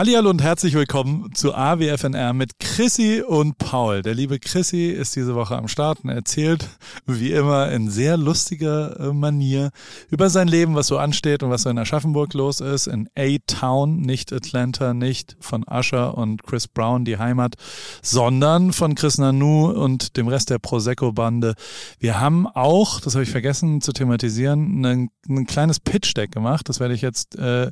Hallihallo und herzlich willkommen zu AWFNR mit Chrissy und Paul. Der liebe Chrissy ist diese Woche am Start und erzählt, wie immer, in sehr lustiger äh, Manier über sein Leben, was so ansteht und was so in Aschaffenburg los ist, in A-Town, nicht Atlanta, nicht von Usher und Chris Brown, die Heimat, sondern von Chris Nanu und dem Rest der Prosecco-Bande. Wir haben auch, das habe ich vergessen zu thematisieren, ein, ein kleines Pitch-Deck gemacht. Das werde ich jetzt, äh,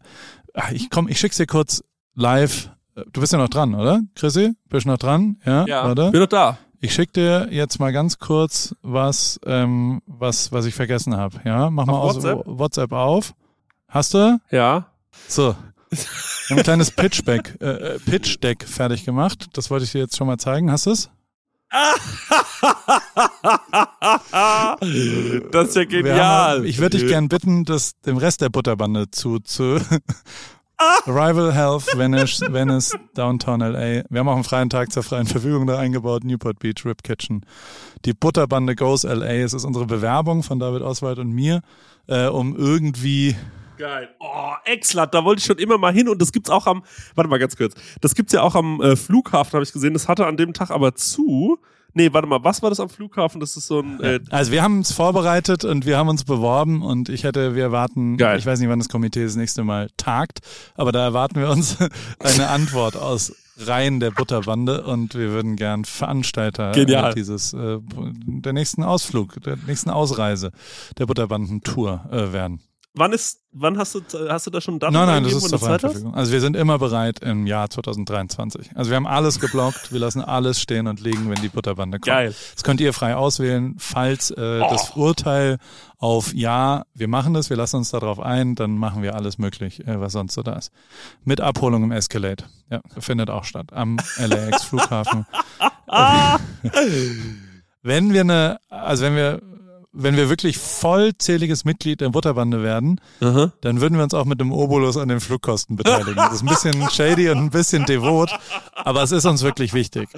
ich komm, ich schick's dir kurz live. Du bist ja noch dran, oder? Chrissy? Bist du noch dran? Ja, ja oder? bin doch da. Ich schicke dir jetzt mal ganz kurz was, ähm, was, was ich vergessen habe. Ja, mach Auf mal aus WhatsApp? WhatsApp auf. Hast du? Ja. So. Wir haben ein kleines Pitchback, äh, äh, Pitch-Deck fertig gemacht. Das wollte ich dir jetzt schon mal zeigen. Hast du es? das ist ja genial. Haben, ich würde dich gern bitten, das dem Rest der Butterbande zu, zu Arrival Health, Venice, Venice, Downtown LA. Wir haben auch einen freien Tag zur freien Verfügung da eingebaut, Newport Beach, Rip Kitchen. Die Butterbande Goes LA. Es ist unsere Bewerbung von David Oswald und mir, äh, um irgendwie Geil. Oh, Exlat, da wollte ich schon immer mal hin und das gibt's auch am, warte mal ganz kurz, das gibt's ja auch am äh, Flughafen, habe ich gesehen, das hatte an dem Tag aber zu. Nee, warte mal, was war das am Flughafen? Das ist so ein, äh, Also wir haben es vorbereitet und wir haben uns beworben und ich hätte, wir erwarten, Geil. ich weiß nicht, wann das Komitee das nächste Mal tagt, aber da erwarten wir uns eine Antwort aus Reihen der Butterbande und wir würden gern Veranstalter Genial. äh, dieses äh, der nächsten Ausflug, der nächsten Ausreise der Butterbanden-Tour äh, werden. Wann ist, wann hast du, hast du da schon ein Datum Nein, nein, das ist zur freien? Verfügung. Also wir sind immer bereit im Jahr 2023. Also wir haben alles geblockt, wir lassen alles stehen und liegen, wenn die Butterbande kommt. Geil. Das könnt ihr frei auswählen, falls äh, Oh. das Urteil auf Ja, wir machen das, wir lassen uns darauf ein, dann machen wir alles möglich, äh, was sonst so da ist. Mit Abholung im Escalade. Ja, findet auch statt. Am LAX Flughafen. Wenn wir eine, also wenn wir, wenn wir wirklich vollzähliges Mitglied der Butterbande werden, Aha. dann würden wir uns auch mit dem Obolus an den Flugkosten beteiligen. Das ist ein bisschen shady und ein bisschen devot, aber es ist uns wirklich wichtig.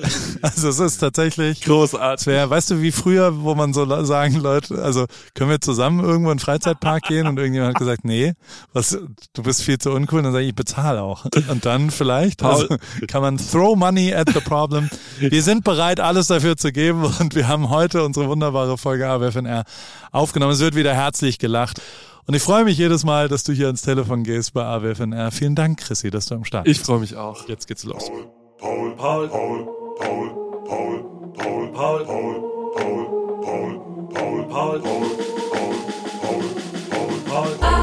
Also es ist tatsächlich, Großartig. wäre, weißt du, wie früher, wo man so sagen, Leute, also können wir zusammen irgendwo in den Freizeitpark gehen und irgendjemand hat gesagt, nee, was, du bist viel zu uncool, dann sage ich, ich bezahle auch. Und dann vielleicht, also kann man throw money at the problem. Wir sind bereit, alles dafür zu geben und wir haben heute unsere wunderbare Folge AWFNR aufgenommen. Es wird wieder herzlich gelacht. Und ich freue mich jedes Mal, dass du hier ans Telefon gehst bei AWFNR. Vielen Dank, Chrissy, dass du am Start Ich bist. freue mich auch. Jetzt geht's los. Paul, Paul, Paul, Paul, Paul, Paul, Paul, Paul, Paul, Paul, Paul, Paul, Paul, Paul, Paul, Paul, Paul,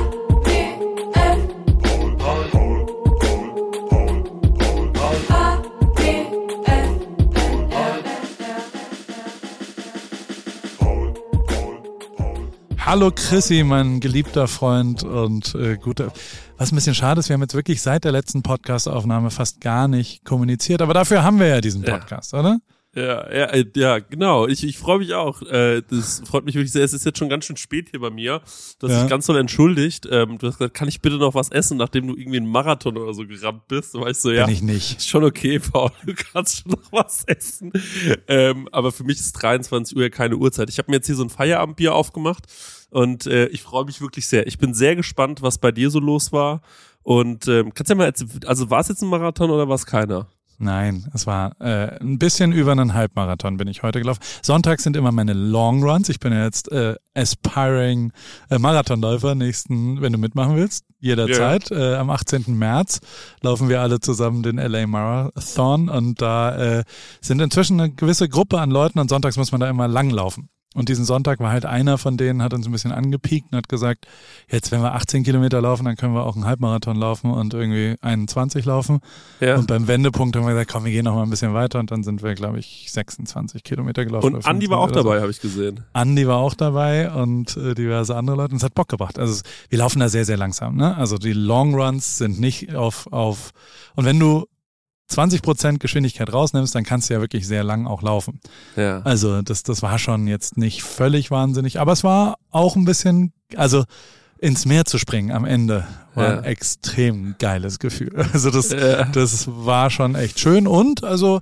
Hallo Chrissy, mein geliebter Freund und äh, guter. Was ein bisschen schade ist, wir haben jetzt wirklich seit der letzten Podcast-Aufnahme fast gar nicht kommuniziert, aber dafür haben wir ja diesen Ja. Podcast, oder? Ja, ja, äh, ja, genau. Ich, ich freue mich auch. Äh, das freut mich wirklich sehr. Es ist jetzt schon ganz schön spät hier bei mir. Das Ja. ist ganz doll entschuldigt. Ähm, du hast gesagt, kann ich bitte noch was essen, nachdem du irgendwie einen Marathon oder so gerannt bist? Da war ich so, ja. Bin ich nicht. Ist schon okay, Paul. Du kannst schon noch was essen. Ähm, aber für mich ist 23 Uhr ja keine Uhrzeit. Ich habe mir jetzt hier so ein Feierabendbier aufgemacht und äh, ich freue mich wirklich sehr. Ich bin sehr gespannt, was bei dir so los war. Und ähm, kannst du ja mal also war es jetzt ein Marathon oder war es keiner? Nein, es war äh, ein bisschen über einen Halbmarathon bin ich heute gelaufen. Sonntags sind immer meine Long Runs. Ich bin ja jetzt äh, aspiring äh, Marathonläufer nächsten, wenn du mitmachen willst, jederzeit. Äh, am 18. März laufen wir alle zusammen den LA Marathon und da äh, sind inzwischen eine gewisse Gruppe an Leuten und sonntags muss man da immer lang laufen. Und diesen Sonntag war halt einer von denen, hat uns ein bisschen angepiekt und hat gesagt, jetzt wenn wir 18 Kilometer laufen, dann können wir auch einen Halbmarathon laufen und irgendwie 21 laufen. Ja. Und beim Wendepunkt haben wir gesagt, komm, wir gehen noch mal ein bisschen weiter und dann sind wir, glaube ich, 26 Kilometer gelaufen. Und Andi war auch 25 oder dabei, habe ich gesehen. So. Andi war auch dabei und äh, diverse andere Leute. Und es hat Bock gebracht. Also wir laufen da sehr, sehr langsam. Ne? Also die Long Runs sind nicht auf, auf und wenn du 20 Prozent Geschwindigkeit rausnimmst, dann kannst du ja wirklich sehr lang auch laufen. Ja. Also das, das war schon jetzt nicht völlig wahnsinnig, aber es war auch ein bisschen, also ins Meer zu springen am Ende war Ja. ein extrem geiles Gefühl. Also das, Ja. das war schon echt schön und also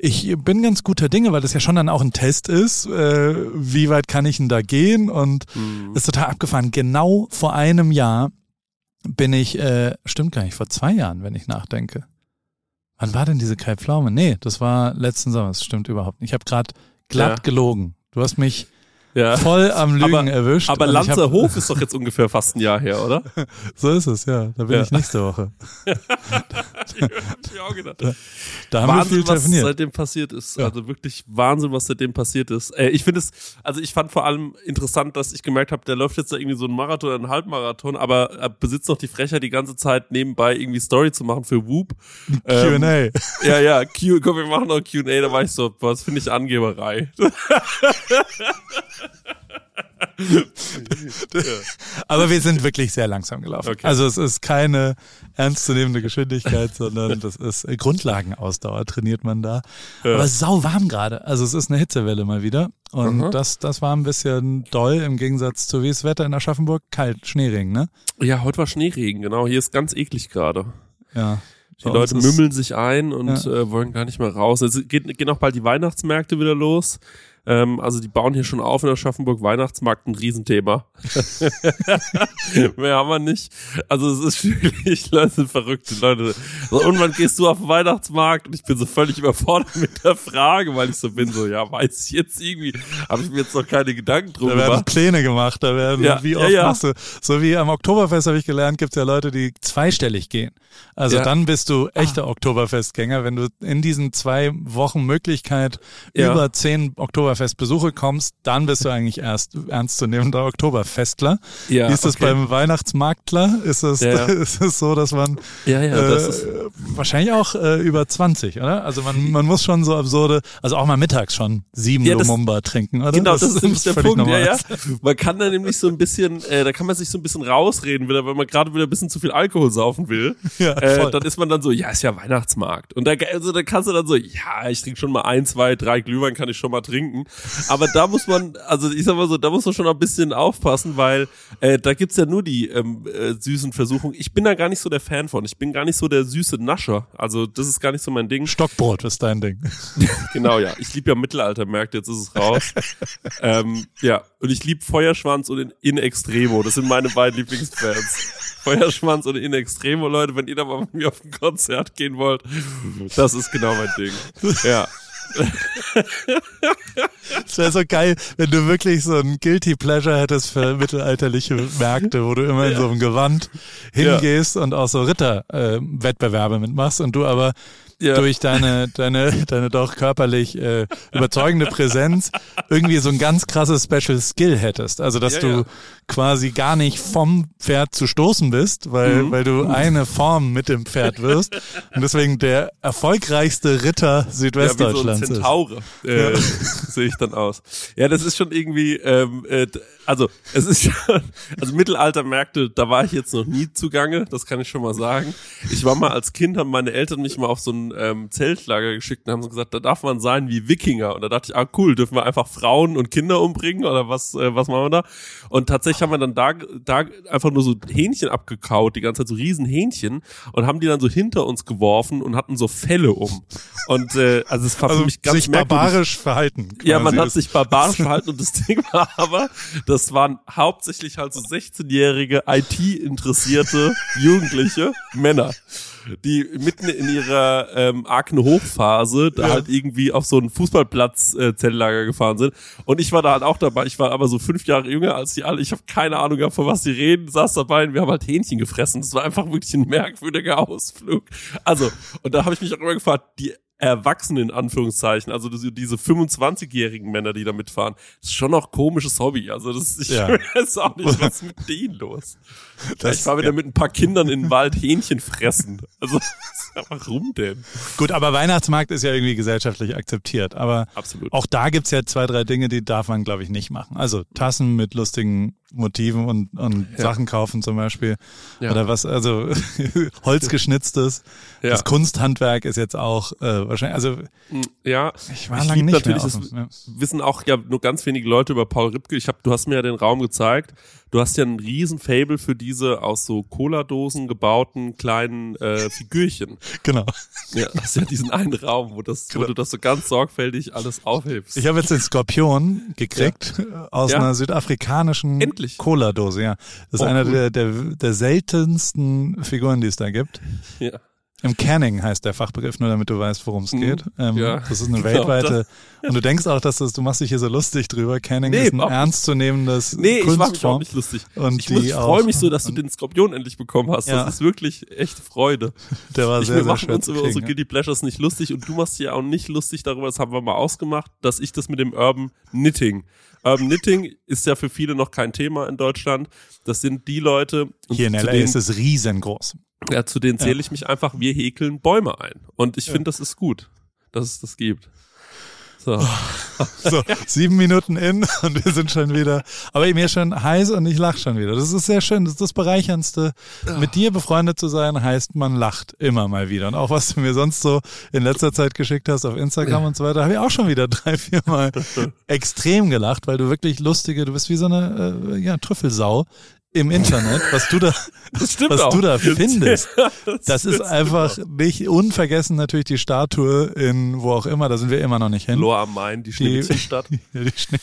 ich bin ganz guter Dinge, weil das ja schon dann auch ein Test ist, äh, wie weit kann ich denn da gehen und Mhm. ist total abgefahren. Genau vor einem Jahr bin ich, äh, stimmt gar nicht, vor zwei Jahren, wenn ich nachdenke. Wann war denn diese Kai Pflaume? Nee, das war letzten Sommer. Das stimmt überhaupt nicht. Ich habe gerade glatt Ja. gelogen. Du hast mich Ja. voll am Lügen Aber- erwischt. Aber Lanzerhof ist doch jetzt ungefähr fast ein Jahr her, oder? So ist es, ja. Da bin Ja. ich nächste Woche. Ich auch gedacht. Da haben wir Wahnsinn, viel was seitdem passiert ist. Ja. Also wirklich Wahnsinn, was seitdem passiert ist. Äh, ich finde es, also ich fand vor allem interessant, dass ich gemerkt habe, der läuft jetzt da irgendwie so einen Marathon oder einen Halbmarathon, aber er besitzt noch die Frechheit, die ganze Zeit nebenbei irgendwie Story zu machen für Whoop. Ähm, Q&A. Ja, ja, Q, komm, wir machen noch Q&A, da war ich so, was finde ich Angeberei. Aber wir sind wirklich sehr langsam gelaufen. Okay. Also es ist keine ernstzunehmende Geschwindigkeit, sondern das ist Grundlagenausdauer trainiert man da. Ja. Aber sau warm gerade. Also es ist eine Hitzewelle mal wieder. Und Aha. das, das war ein bisschen doll im Gegensatz zu wie ist das Wetter in Aschaffenburg? Kalt, Schneeregen, ne? Ja, heute war Schneeregen, genau. Hier ist ganz eklig gerade. Ja. Die Leute ist- mümmeln sich ein und Ja. äh, wollen gar nicht mehr raus. Es geht, gehen auch bald die Weihnachtsmärkte wieder los. Ähm, also die bauen hier schon auf in Aschaffenburg Weihnachtsmarkt ein Riesenthema. Mehr haben wir nicht. Also es ist wirklich, Leute sind verrückt. Die Leute. So, und wann gehst du auf den Weihnachtsmarkt? Und ich bin so völlig überfordert mit der Frage, weil ich so bin, so, ja, weiß ich jetzt irgendwie, habe ich mir jetzt noch keine Gedanken drum Da werden gemacht. Pläne gemacht, da werden, Ja, wie ja, oft ja. machst du, so wie am Oktoberfest habe ich gelernt, gibt es ja Leute, die zweistellig gehen. Also Ja. Ah. dann bist du echter Oktoberfestgänger, wenn du in diesen zwei Wochen Möglichkeit Ja. über zehn Oktoberfestbesuche kommst, dann bist du eigentlich erst ernstzunehmender Oktoberfestler. Ja, Wie ist das okay. beim Weihnachtsmarktler? Ist es, Ja, ja. ist es so, dass man Ja, ja, das äh, ist, wahrscheinlich auch äh, über 20, oder? Also man, man muss schon so absurde, also auch mal mittags schon sieben Ja, das- Lumumba trinken, oder? Genau, das, ist nämlich der Punkt. Ja, normal. ja. Man kann da nämlich so ein bisschen, äh, da kann man sich so ein bisschen rausreden, wenn man gerade wieder ein bisschen zu viel Alkohol saufen will. Ja, äh, dann ist man dann so, ja, ist ja Weihnachtsmarkt. Und da, also, da kannst du dann so, ja, ich trinke schon mal ein, zwei, drei Glühwein kann ich schon mal trinken. Aber da muss man, also ich sag mal so, da muss man schon ein bisschen aufpassen, weil äh, da gibt's ja nur die ähm, äh, süßen Versuchungen. Ich bin da gar nicht so der Fan von. Ich bin gar nicht so der süße Nascher. Also das ist gar nicht so mein Ding. Stockbrot ist dein Ding. Genau, ja. Ich liebe ja Mittelaltermärkte, jetzt ist es raus. ähm, ja, und ich liebe Feuerschwanz und in, in Extremo. Das sind meine beiden Lieblingsbands. Feuerschwanz und in Extremo, Leute, wenn ihr da mal mit mir auf ein Konzert gehen wollt, das ist genau mein Ding. Ja. Es wäre so geil, wenn du wirklich so ein Guilty Pleasure hättest für mittelalterliche Märkte, wo du immer in so einem Gewand hingehst und auch so Ritterwettbewerbe mitmachst und du aber Ja. durch deine, deine, deine doch körperlich äh, überzeugende Präsenz irgendwie so ein ganz krasses Special Skill hättest. Also dass Ja, du ja. quasi gar nicht vom Pferd zu stoßen bist, weil, Mhm. weil du eine Form mit dem Pferd wirst und deswegen der erfolgreichste Ritter Ja, wie so Südwestdeutschlands. Zentaure äh, sehe ich dann aus. Ja, das ist schon irgendwie, ähm, äh, also es ist schon, also Mittelaltermärkte, da war ich jetzt noch nie zugange, das kann ich schon mal sagen. Ich war mal als Kind, haben meine Eltern mich mal auf so ein ähm, Zeltlager geschickt und haben so gesagt, da darf man sein wie Wikinger. Und da dachte ich, ah cool, dürfen wir einfach Frauen und Kinder umbringen oder was, äh, was machen wir da? Und tatsächlich haben wir dann da, da einfach nur so Hähnchen abgekaut, die ganze Zeit so riesen Hähnchen und haben die dann so hinter uns geworfen und hatten so Felle um. Und äh, also es war Also für mich ganz sich barbarisch verhalten. Ja, man quasi. hat sich barbarisch verhalten und das Ding war aber, das waren hauptsächlich halt so 16-jährige IT-interessierte Jugendliche Männer, die mitten in ihrer ähm, Akne Hochphase da Ja. halt irgendwie auf so einen Fußballplatz äh, Zelllager gefahren sind und ich war da halt auch dabei. Ich war aber so fünf Jahre jünger als die alle. Ich habe keine Ahnung gehabt, von was sie reden. Saß dabei und wir haben halt Hähnchen gefressen. Das war einfach wirklich ein merkwürdiger Ausflug. Also und da habe ich mich auch immer gefragt, die Erwachsenen in Anführungszeichen, also diese, diese 25-jährigen Männer, die da mitfahren, ist schon noch komisches Hobby. Also das ich Ja. weiß auch nicht, was ist mit denen los. Das- ich war wieder mit ein paar Kindern in den Wald Hähnchen fressen. Also warum denn? Gut, aber Weihnachtsmarkt ist ja irgendwie gesellschaftlich akzeptiert. Aber Absolut. auch da gibt's ja zwei, drei Dinge, die darf man, glaube ich, nicht machen. Also Tassen mit lustigen Motiven und, und Ja. Sachen kaufen zum Beispiel. Ja. Oder was, also holzgeschnitztes. Ja. Das Kunsthandwerk ist jetzt auch äh, wahrscheinlich, also Ja, ich war ich lange nicht mehr natürlich, auf das wissen auch ja nur ganz wenige Leute über Paul Ripke. Ich hab, du hast mir ja den Raum gezeigt. Du hast ja einen riesen Fable für diese aus so Cola-Dosen gebauten kleinen äh, Figürchen. Genau. Ja, hast ja diesen einen Raum, wo, das, wo du das so ganz sorgfältig alles aufhebst. Ich habe jetzt den Skorpion gekriegt äh, aus Ja. einer südafrikanischen. Cola-Dose, ja. Das ist Oh, einer cool. der, der, der seltensten Figuren, die es da gibt. ja. Im Canning heißt der Fachbegriff, nur damit du weißt, worum es Mhm. geht. Ähm, Ja, das ist eine genau weltweite. Und du denkst auch, dass das, du machst dich hier so lustig drüber. Canning Nee, ist ein überhaupt nicht. ernstzunehmendes Nee, ich mache mich auch Kunstform. nicht lustig. Und ich ich freue mich so, dass du den Skorpion endlich bekommen hast. Ja. Das ist wirklich echte Freude. Der war Ich, sehr, wir sehr machen schwer uns über unsere. Guilty Pleasures nicht lustig und du machst dich ja auch nicht lustig darüber, das haben wir mal ausgemacht, dass ich das mit dem Urban Knitting. Urban Knitting ist ja für viele noch kein Thema in Deutschland. Das sind die Leute, Hier in LA ist es riesengroß. Ja, zu denen zähle ich mich einfach, wir häkeln Bäume ein. Und ich finde, das ist gut, dass es das gibt. So. So, sieben Minuten in und wir sind schon wieder. Aber mir ist schon heiß und ich lache schon wieder. Das ist sehr schön. Das ist das Bereicherndste. Mit dir befreundet zu sein, heißt, man lacht immer mal wieder. Und auch was du mir sonst so in letzter Zeit geschickt hast auf Instagram und so weiter, habe ich auch schon wieder drei, vier Mal extrem gelacht, weil du wirklich lustige, du bist wie so eine äh, ja, Trüffelsau im Internet, was du da, Das was auch. du da findest. Das ist stimmt einfach nicht unvergessen natürlich die Statue in wo auch immer, da sind wir immer noch nicht hin. Lohr am Main, die Schneewittchenstadt. Ja, die Schneewittchen.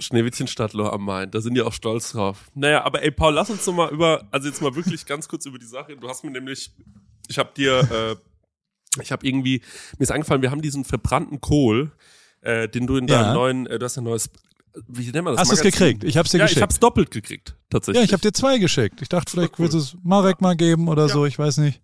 Schneewittchenstadt Lohr am Main. Da sind die auch stolz drauf. Naja, aber ey, Paul, lass uns noch mal über, also jetzt mal wirklich ganz kurz über die Sache. Du hast mir nämlich, ich habe dir, äh, ich habe irgendwie, mir ist eingefallen, wir haben diesen verbrannten Kohl, äh, den du in deinem Ja. neuen, äh, du hast ein neues, wie nennt man das? Hast du es gekriegt? Ich hab's dir Ja, ich geschickt. hab's doppelt gekriegt, tatsächlich. ja, ich habe dir zwei geschickt. Ich dachte, vielleicht cool. willst du es Marek mal geben oder so, ich weiß nicht.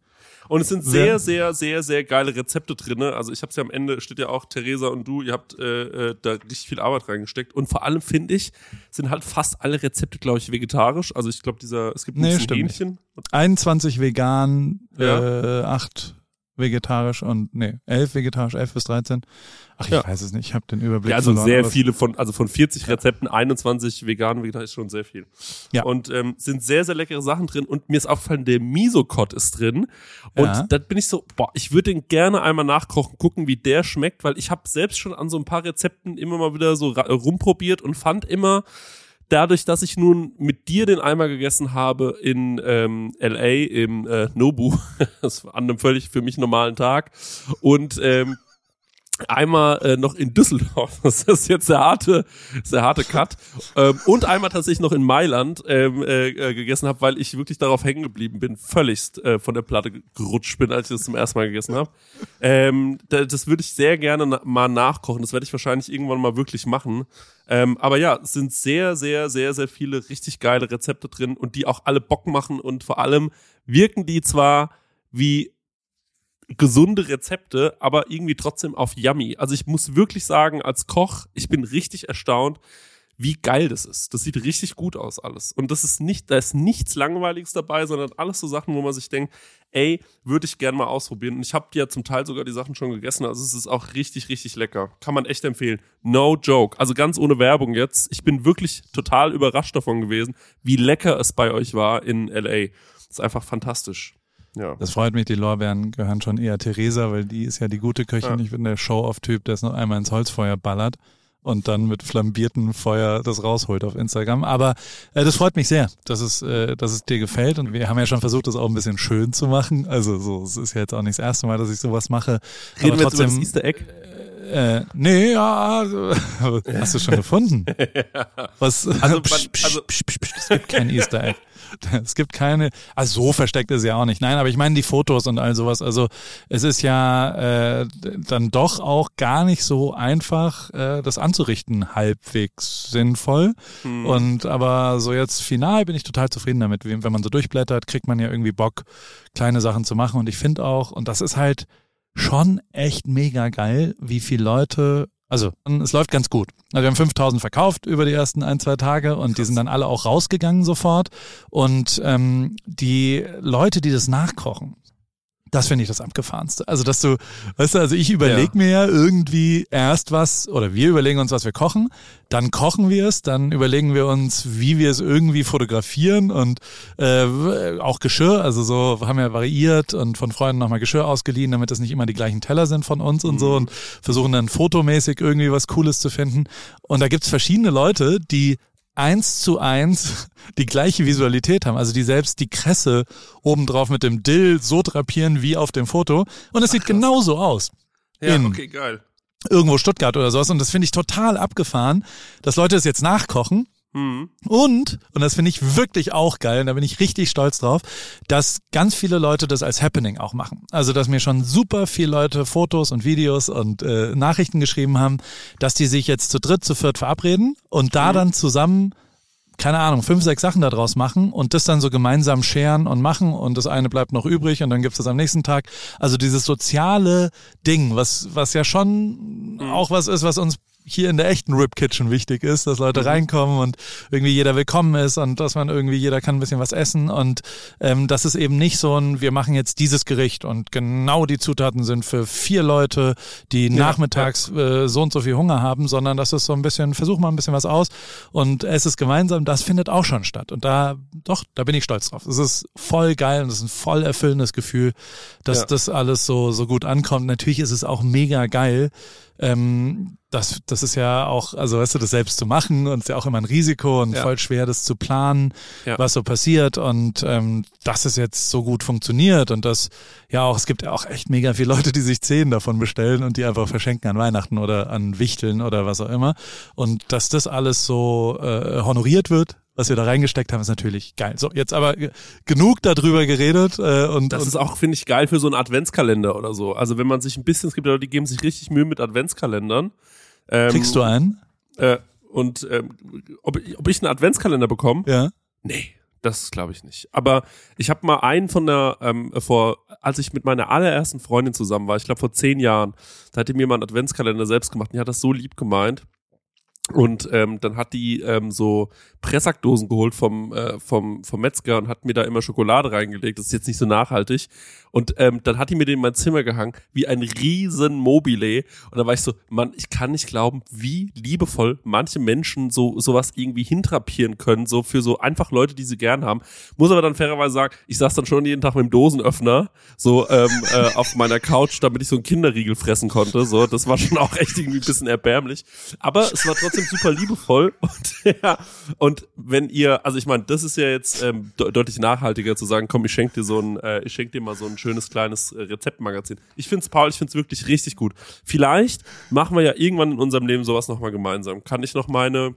Und es sind sehr, sehr, sehr, sehr geile Rezepte drinne. Also ich habe es ja am Ende, steht ja auch Theresa und du, ihr habt äh, äh, da richtig viel Arbeit reingesteckt. Und vor allem finde ich, sind halt fast alle Rezepte, glaube ich, vegetarisch. Also ich glaube, dieser, es gibt Nee, ein. Hähnchen. 21 vegan, Ja. äh, 8 vegetarisch und nee, 11 vegetarisch, 11 bis 13. Ach, ich Ja. weiß es nicht, ich habe den Überblick Ja, also verloren, sehr viele von, also von 40 Rezepten, 21 vegan, vegetarisch ist schon sehr viel. Ja. Und ähm, sind sehr, sehr leckere Sachen drin. Und mir ist aufgefallen, der Misokot ist drin. Und Ja. da bin ich so, boah, ich würde den gerne einmal nachkochen, gucken, wie der schmeckt, weil ich habe selbst schon an so ein paar Rezepten immer mal wieder so rumprobiert und fand immer, dadurch, dass ich nun mit dir den Eimer gegessen habe in ähm, LA im äh, Nobu, das war an einem völlig für mich normalen Tag. Und ähm, einmal äh, noch in Düsseldorf, das ist jetzt der harte, der harte Cut ähm, und einmal tatsächlich noch in Mailand ähm, äh, äh, gegessen habe, weil ich wirklich darauf hängen geblieben bin, völligst äh, von der Platte gerutscht bin, als ich das zum ersten Mal gegessen habe. Ähm, da, das würde ich sehr gerne na mal nachkochen, das werde ich wahrscheinlich irgendwann mal wirklich machen. Ähm, aber ja, es sind sehr, sehr, sehr, sehr viele richtig geile Rezepte drin und die auch alle Bock machen und vor allem wirken die zwar wie gesunde Rezepte, aber irgendwie trotzdem auf Yummy. Also ich muss wirklich sagen, als Koch, ich bin richtig erstaunt, wie geil das ist. Das sieht richtig gut aus alles. Und das ist nicht, da ist nichts Langweiliges dabei, sondern alles so Sachen, wo man sich denkt, ey, würde ich gern mal ausprobieren. Und ich habe ja zum Teil sogar die Sachen schon gegessen. Also es ist auch richtig, richtig lecker. Kann man echt empfehlen. No joke. Also ganz ohne Werbung jetzt. Ich bin wirklich total überrascht davon gewesen, wie lecker es bei euch war in LA. Das ist einfach fantastisch. Ja. Das freut mich, die Lorbeeren gehören schon eher Theresa, weil die ist ja die gute Köchin. Ja. Ich bin der Show-Off-Typ, der es noch einmal ins Holzfeuer ballert und dann mit flambiertem Feuer das rausholt auf Instagram. Aber äh, das freut mich sehr, dass es, äh, dass es dir gefällt. Und wir haben ja schon versucht, das auch ein bisschen schön zu machen. Also so, es ist ja jetzt auch nicht das erste Mal, dass ich sowas mache. Reden Aber wir jetzt über das trotzdem, Easter Egg? äh, nee, ja, also, hast du schon gefunden? Was? Also, man- psch, also- psch, psch, psch, es gibt kein Easter Egg. Es gibt keine, also so versteckt ist ja auch nicht. Nein, aber ich meine die Fotos und all sowas. Also es ist ja äh, dann doch auch gar nicht so einfach, äh, das anzurichten, halbwegs sinnvoll. Hm. Und aber so jetzt final bin ich total zufrieden damit. Wenn man so durchblättert, kriegt man ja irgendwie Bock, kleine Sachen zu machen. Und ich finde auch, und das ist halt schon echt mega geil, wie viele Leute, also es läuft ganz gut. Also wir haben 5000 verkauft über die ersten ein, zwei Tage und die sind dann alle auch rausgegangen sofort. Und ähm, die Leute, die das nachkochen, das finde ich das Abgefahrenste. Also, dass du, weißt du, also ich überlege Ja. mir ja irgendwie erst was, oder wir überlegen uns, was wir kochen, dann kochen wir es, dann überlegen wir uns, wie wir es irgendwie fotografieren und äh, auch Geschirr, also so haben wir variiert und von Freunden nochmal Geschirr ausgeliehen, damit es nicht immer die gleichen Teller sind von uns und so und versuchen dann fotomäßig irgendwie was Cooles zu finden. Und da gibt's verschiedene Leute, die eins zu eins die gleiche Visualität haben. Also die selbst die Kresse obendrauf mit dem Dill so drapieren wie auf dem Foto. Und es sieht genauso aus. Ja, in- okay, geil. Irgendwo Stuttgart oder sowas. Und das finde ich total abgefahren, dass Leute es jetzt nachkochen Mhm. Und, und das finde ich wirklich auch geil, und da bin ich richtig stolz drauf, dass ganz viele Leute das als Happening auch machen. Also, dass mir schon super viele Leute Fotos und Videos und äh, Nachrichten geschrieben haben, dass die sich jetzt zu dritt, zu viert verabreden und da dann zusammen keine Ahnung, fünf, sechs Sachen daraus machen und das dann so gemeinsam scheren und machen und das eine bleibt noch übrig und dann gibt's das am nächsten Tag. Also dieses soziale Ding, was, was ja schon auch was ist, was uns hier in der echten Rip Kitchen wichtig ist, dass Leute reinkommen und irgendwie jeder willkommen ist und dass man irgendwie, jeder kann ein bisschen was essen und ähm, das ist eben nicht so ein, wir machen jetzt dieses Gericht und genau die Zutaten sind für vier Leute, die nachmittags Äh, so und so viel Hunger haben, sondern das ist so ein bisschen, versuch mal ein bisschen was aus und es ist gemeinsam, das findet auch schon statt und da, doch, da bin ich stolz drauf. Es ist voll geil und es ist ein voll erfüllendes Gefühl, dass Ja. das alles so, so gut ankommt. Natürlich ist es auch mega geil, ähm, das, das ist ja auch, also weißt du, das selbst zu machen und ist ja auch immer ein Risiko und Ja. voll schwer, das zu planen, Ja. was so passiert und ähm, dass es jetzt so gut funktioniert und das, ja auch, es gibt ja auch echt mega viele Leute, die sich zehn davon bestellen und die einfach verschenken an Weihnachten oder an Wichteln oder was auch immer und dass das alles so äh, honoriert wird, was wir da reingesteckt haben, ist natürlich geil. So, jetzt aber ge- genug darüber geredet äh, und, Das und ist auch, finde ich, geil für so einen Adventskalender oder so. Also wenn man sich ein bisschen, es gibt ja Leute, die geben sich richtig Mühe mit Adventskalendern. Ähm, kriegst du einen? Äh, und ähm, ob, ob ich einen Adventskalender bekomme? Ja. Nee, das glaube ich nicht. Aber ich habe mal einen von der, ähm, vor, als ich mit meiner allerersten Freundin zusammen war, ich glaube vor zehn Jahren, da hat die mir mal einen Adventskalender selbst gemacht und die hat das so lieb gemeint. Und ähm, dann hat die ähm, so Pressackdosen geholt vom, äh, vom, vom Metzger und hat mir da immer Schokolade reingelegt. Das ist jetzt nicht so nachhaltig. Und ähm, dann hat die mir den in mein Zimmer gehangen, wie ein riesen Mobile. Und da war ich so, Mann, ich kann nicht glauben, wie liebevoll manche Menschen so sowas irgendwie hintrapieren können, so für so einfach Leute, die sie gern haben. Muss aber dann fairerweise sagen, ich saß dann schon jeden Tag mit dem Dosenöffner so ähm, äh, auf meiner Couch, damit ich so einen Kinderriegel fressen konnte. So, das war schon auch echt irgendwie ein bisschen erbärmlich. Aber es war trotzdem super liebevoll. Und ja, und wenn ihr, also ich meine, das ist ja jetzt ähm, de deutlich nachhaltiger zu sagen, komm, ich schenke dir so ein, äh, ich schenke dir mal so ein schönes kleines äh, Rezeptmagazin. Ich find's, Paul, ich find's wirklich richtig gut. Vielleicht machen wir ja irgendwann in unserem Leben sowas nochmal gemeinsam. Kann ich noch meine,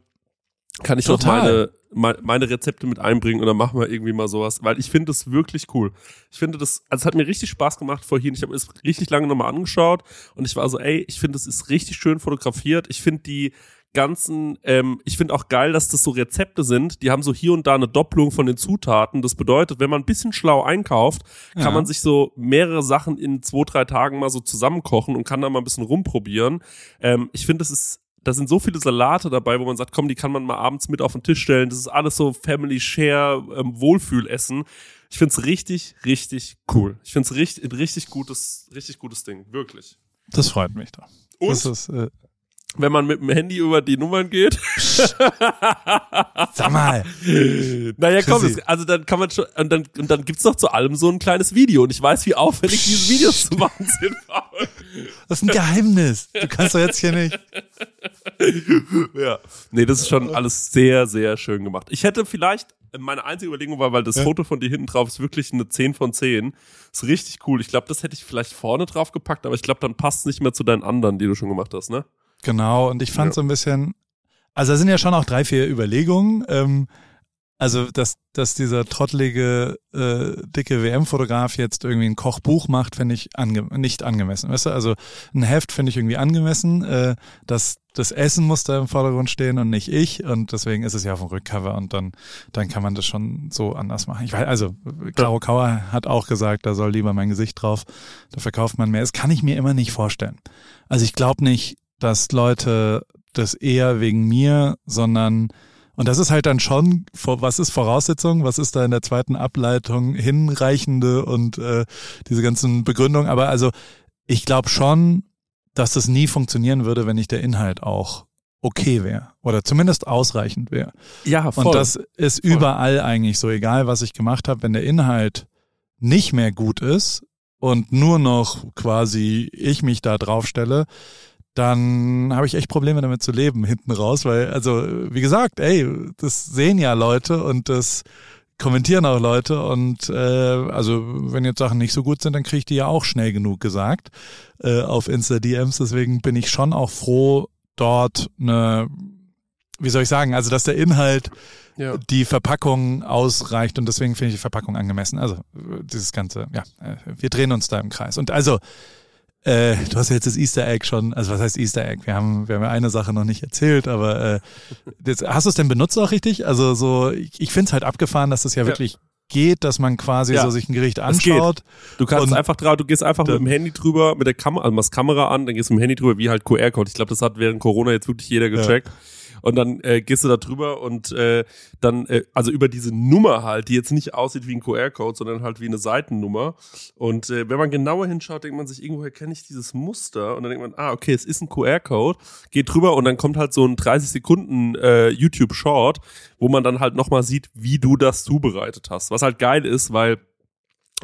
kann ich Total. noch meine, meine, Rezepte mit einbringen und dann machen wir irgendwie mal sowas, weil ich finde das wirklich cool. Ich finde das, also es hat mir richtig Spaß gemacht vorhin. Ich habe es richtig lange nochmal angeschaut und ich war so, ey, ich finde, es ist richtig schön fotografiert. Ich finde die ganzen, ähm, ich finde auch geil, dass das so Rezepte sind, die haben so hier und da eine Doppelung von den Zutaten. Das bedeutet, wenn man ein bisschen schlau einkauft, kann Ja. man sich so mehrere Sachen in zwei, drei Tagen mal so zusammenkochen und kann da mal ein bisschen rumprobieren. Ähm, ich finde, das ist da sind so viele Salate dabei, wo man sagt, komm, die kann man mal abends mit auf den Tisch stellen. Das ist alles so Family Share, ähm, Wohlfühlessen. Ich find's richtig, richtig cool. Ich find's richtig, ein richtig gutes, richtig gutes Ding. Wirklich. Das freut mich doch. Und Das ist, äh, wenn man mit dem Handy über die Nummern geht, sag mal. naja, komm, es, also dann kann man schon, und dann, und dann gibt's doch zu allem so ein kleines Video. Und ich weiß, wie aufwendig diese Videos zu machen sind. Paul. Das ist ein Geheimnis. Du kannst doch jetzt hier nicht. ja. Nee, das ist schon alles sehr, sehr schön gemacht. Ich hätte vielleicht, meine einzige Überlegung war, weil das Foto von dir hinten drauf ist wirklich eine 10 von 10. Ist richtig cool. Ich glaube, das hätte ich vielleicht vorne drauf gepackt, aber ich glaube, dann passt es nicht mehr zu deinen anderen, die du schon gemacht hast, ne? Genau, und ich fand Ja. so ein bisschen, also da sind ja schon auch drei, vier Überlegungen. Ähm, also, dass, dass dieser trottelige, äh, dicke WM-Fotograf jetzt irgendwie ein Kochbuch macht, finde ich ange nicht angemessen. Weißt du, also ein Heft finde ich irgendwie angemessen. Äh, das, das Essen muss da im Vordergrund stehen und nicht ich. Und deswegen ist es ja auf dem Rückcover und dann, dann kann man das schon so anders machen. Ich weiß, also, Caro Kauer hat auch gesagt, da soll lieber mein Gesicht drauf. Da verkauft man mehr. Das kann ich mir immer nicht vorstellen. Also ich glaube nicht, dass Leute das eher wegen mir, sondern und das ist halt dann schon, was ist Voraussetzung, was ist da in der zweiten Ableitung hinreichende und äh, diese ganzen Begründungen. Aber also ich glaube schon, dass das nie funktionieren würde, wenn nicht der Inhalt auch okay wäre oder zumindest ausreichend wäre. Ja, Und das ist Voll. überall eigentlich so, egal was ich gemacht habe, wenn der Inhalt nicht mehr gut ist und nur noch quasi ich mich da draufstelle, dann habe ich echt Probleme damit zu leben hinten raus, weil, also, wie gesagt, ey, das sehen ja Leute und das kommentieren auch Leute und äh, also wenn jetzt Sachen nicht so gut sind, dann kriege ich die ja auch schnell genug gesagt äh, auf Insta-DMs. Deswegen bin ich schon auch froh, dort eine wie soll ich sagen, also dass der Inhalt Ja. die Verpackung ausreicht und deswegen finde ich die Verpackung angemessen. Also dieses ganze, ja, äh, wir drehen uns da im Kreis. Und also, äh, du hast ja jetzt das Easter Egg schon, also was heißt Easter Egg? Wir haben, wir haben ja eine Sache noch nicht erzählt, aber äh, das, hast du es denn benutzt auch richtig? Also so, ich, ich finde es halt abgefahren, dass das ja, Ja. wirklich geht, dass man quasi Ja, so sich ein Gericht anschaut. Du kannst einfach drauf, du gehst einfach mit dem Handy drüber, mit der Kamera, also machst Kamera an, dann gehst du mit dem Handy drüber, wie halt QR-Code. Ich glaube, das hat während Corona jetzt wirklich jeder gecheckt. Und dann äh, gehst du da drüber und äh, dann, äh, also über diese Nummer halt, die jetzt nicht aussieht wie ein QR-Code, sondern halt wie eine Seitennummer. Und äh, wenn man genauer hinschaut, denkt man sich, irgendwoher kenne ich dieses Muster. Und dann denkt man, ah, okay, es ist ein QR-Code, geht drüber und dann kommt halt so ein 30 Sekunden äh, YouTube-Short, wo man dann halt nochmal sieht, wie du das zubereitet hast. Was halt geil ist, weil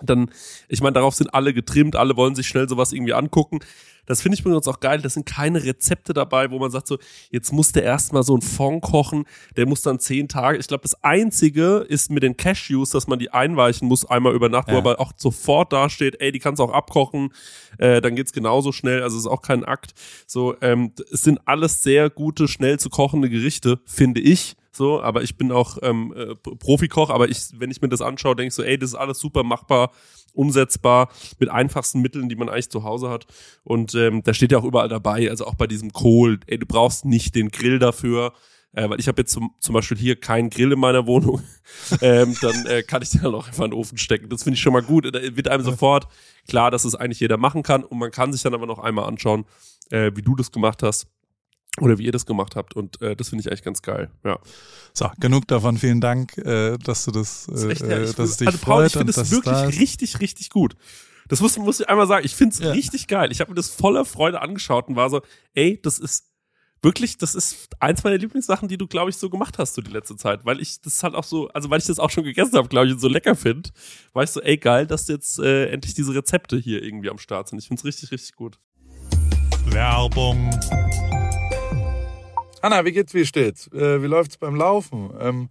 dann, ich meine, darauf sind alle getrimmt, alle wollen sich schnell sowas irgendwie angucken. Das finde ich übrigens auch geil. Das sind keine Rezepte dabei, wo man sagt so, jetzt muss der erstmal so ein Fond kochen, der muss dann zehn Tage. Ich glaube, das Einzige ist mit den Cashews, dass man die einweichen muss einmal über Nacht, wo Ja. aber auch sofort da steht, ey, die kannst du auch abkochen, äh, dann geht's genauso schnell. Also es ist auch kein Akt. So, ähm, es sind alles sehr gute, schnell zu kochende Gerichte, finde ich. So, aber ich bin auch ähm, äh, Profikoch, aber ich, wenn ich mir das anschaue, denke ich so, ey, das ist alles super machbar, umsetzbar, mit einfachsten Mitteln, die man eigentlich zu Hause hat. Und ähm, da steht ja auch überall dabei, also auch bei diesem Kohl, ey, du brauchst nicht den Grill dafür. Äh, weil ich habe jetzt zum, zum Beispiel hier keinen Grill in meiner Wohnung, ähm, dann äh, kann ich den halt auch einfach in den Ofen stecken. Das finde ich schon mal gut. Da wird einem sofort klar, dass es eigentlich jeder machen kann und man kann sich dann aber noch einmal anschauen, äh, wie du das gemacht hast oder wie ihr das gemacht habt und äh, das finde ich eigentlich ganz geil. Ja. So, genug davon. Vielen Dank, äh, dass du das, Das ist äh, echt, ja, ich, dass es dich also Paul, freut ich finde es wirklich da ist. richtig, richtig gut. Das muss, muss ich einmal sagen. Ich finde es Ja. richtig geil. Ich habe mir das voller Freude angeschaut und war so, ey, das ist wirklich, das ist eins meiner Lieblingssachen, die du, glaube ich, so gemacht hast so die letzte Zeit. Weil ich das halt auch so, also weil ich das auch schon gegessen habe, glaube ich, und so lecker finde, war ich so, ey, geil, dass jetzt äh, endlich diese Rezepte hier irgendwie am Start sind. Ich finde es richtig, richtig gut. Werbung. Anna, wie geht's, wie steht's? Äh, wie läuft's beim Laufen? Ähm,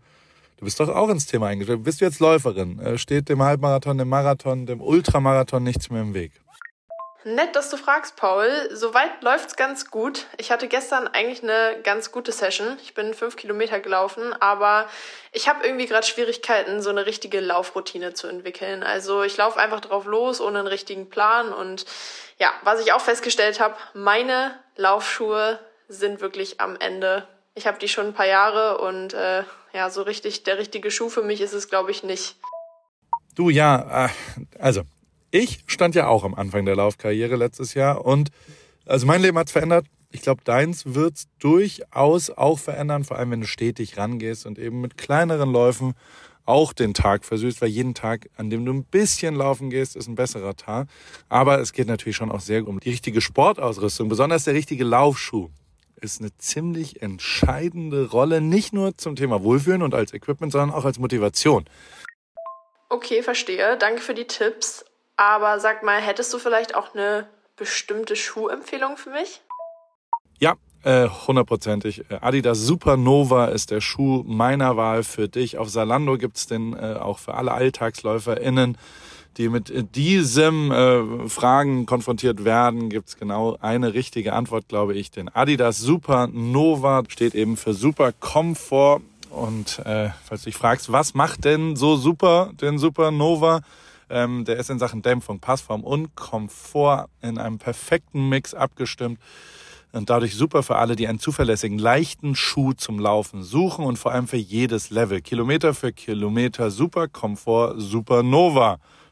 du bist doch auch ins Thema eingestellt. Bist du jetzt Läuferin? Äh, steht dem Halbmarathon, dem Marathon, dem Ultramarathon nichts mehr im Weg? Nett, dass du fragst, Paul. Soweit läuft's ganz gut. Ich hatte gestern eigentlich eine ganz gute Session. Ich bin fünf Kilometer gelaufen, aber ich habe irgendwie gerade Schwierigkeiten, so eine richtige Laufroutine zu entwickeln. Also ich laufe einfach drauf los, ohne einen richtigen Plan. Und ja, was ich auch festgestellt habe, meine Laufschuhe sind wirklich am Ende. Ich habe die schon ein paar Jahre und äh, ja, so richtig der richtige Schuh für mich ist es, glaube ich, nicht. Du, ja, äh, also, ich stand ja auch am Anfang der Laufkarriere letztes Jahr und also mein Leben hat's verändert. Ich glaube, deins wird's durchaus auch verändern, vor allem wenn du stetig rangehst und eben mit kleineren Läufen auch den Tag versüßt, weil jeden Tag, an dem du ein bisschen laufen gehst, ist ein besserer Tag. Aber es geht natürlich schon auch sehr um die richtige Sportausrüstung, besonders der richtige Laufschuh ist eine ziemlich entscheidende Rolle, nicht nur zum Thema Wohlfühlen und als Equipment, sondern auch als Motivation. Okay, verstehe. Danke für die Tipps. Aber sag mal, hättest du vielleicht auch eine bestimmte Schuhempfehlung für mich? Ja, äh, hundertprozentig. Äh, Adidas Supernova ist der Schuh meiner Wahl für dich. Auf Salando gibt's den äh, auch für alle AlltagsläuferInnen, die mit diesem äh, Fragen konfrontiert werden, gibt's genau eine richtige Antwort, glaube ich. Den Adidas Supernova steht eben für Super Komfort. Und äh, falls du dich fragst, was macht denn so super den Supernova? Ähm, der ist in Sachen Dämpfung, Passform und Komfort in einem perfekten Mix abgestimmt und dadurch super für alle, die einen zuverlässigen, leichten Schuh zum Laufen suchen und vor allem für jedes Level. Kilometer für Kilometer, super Komfort, Supernova.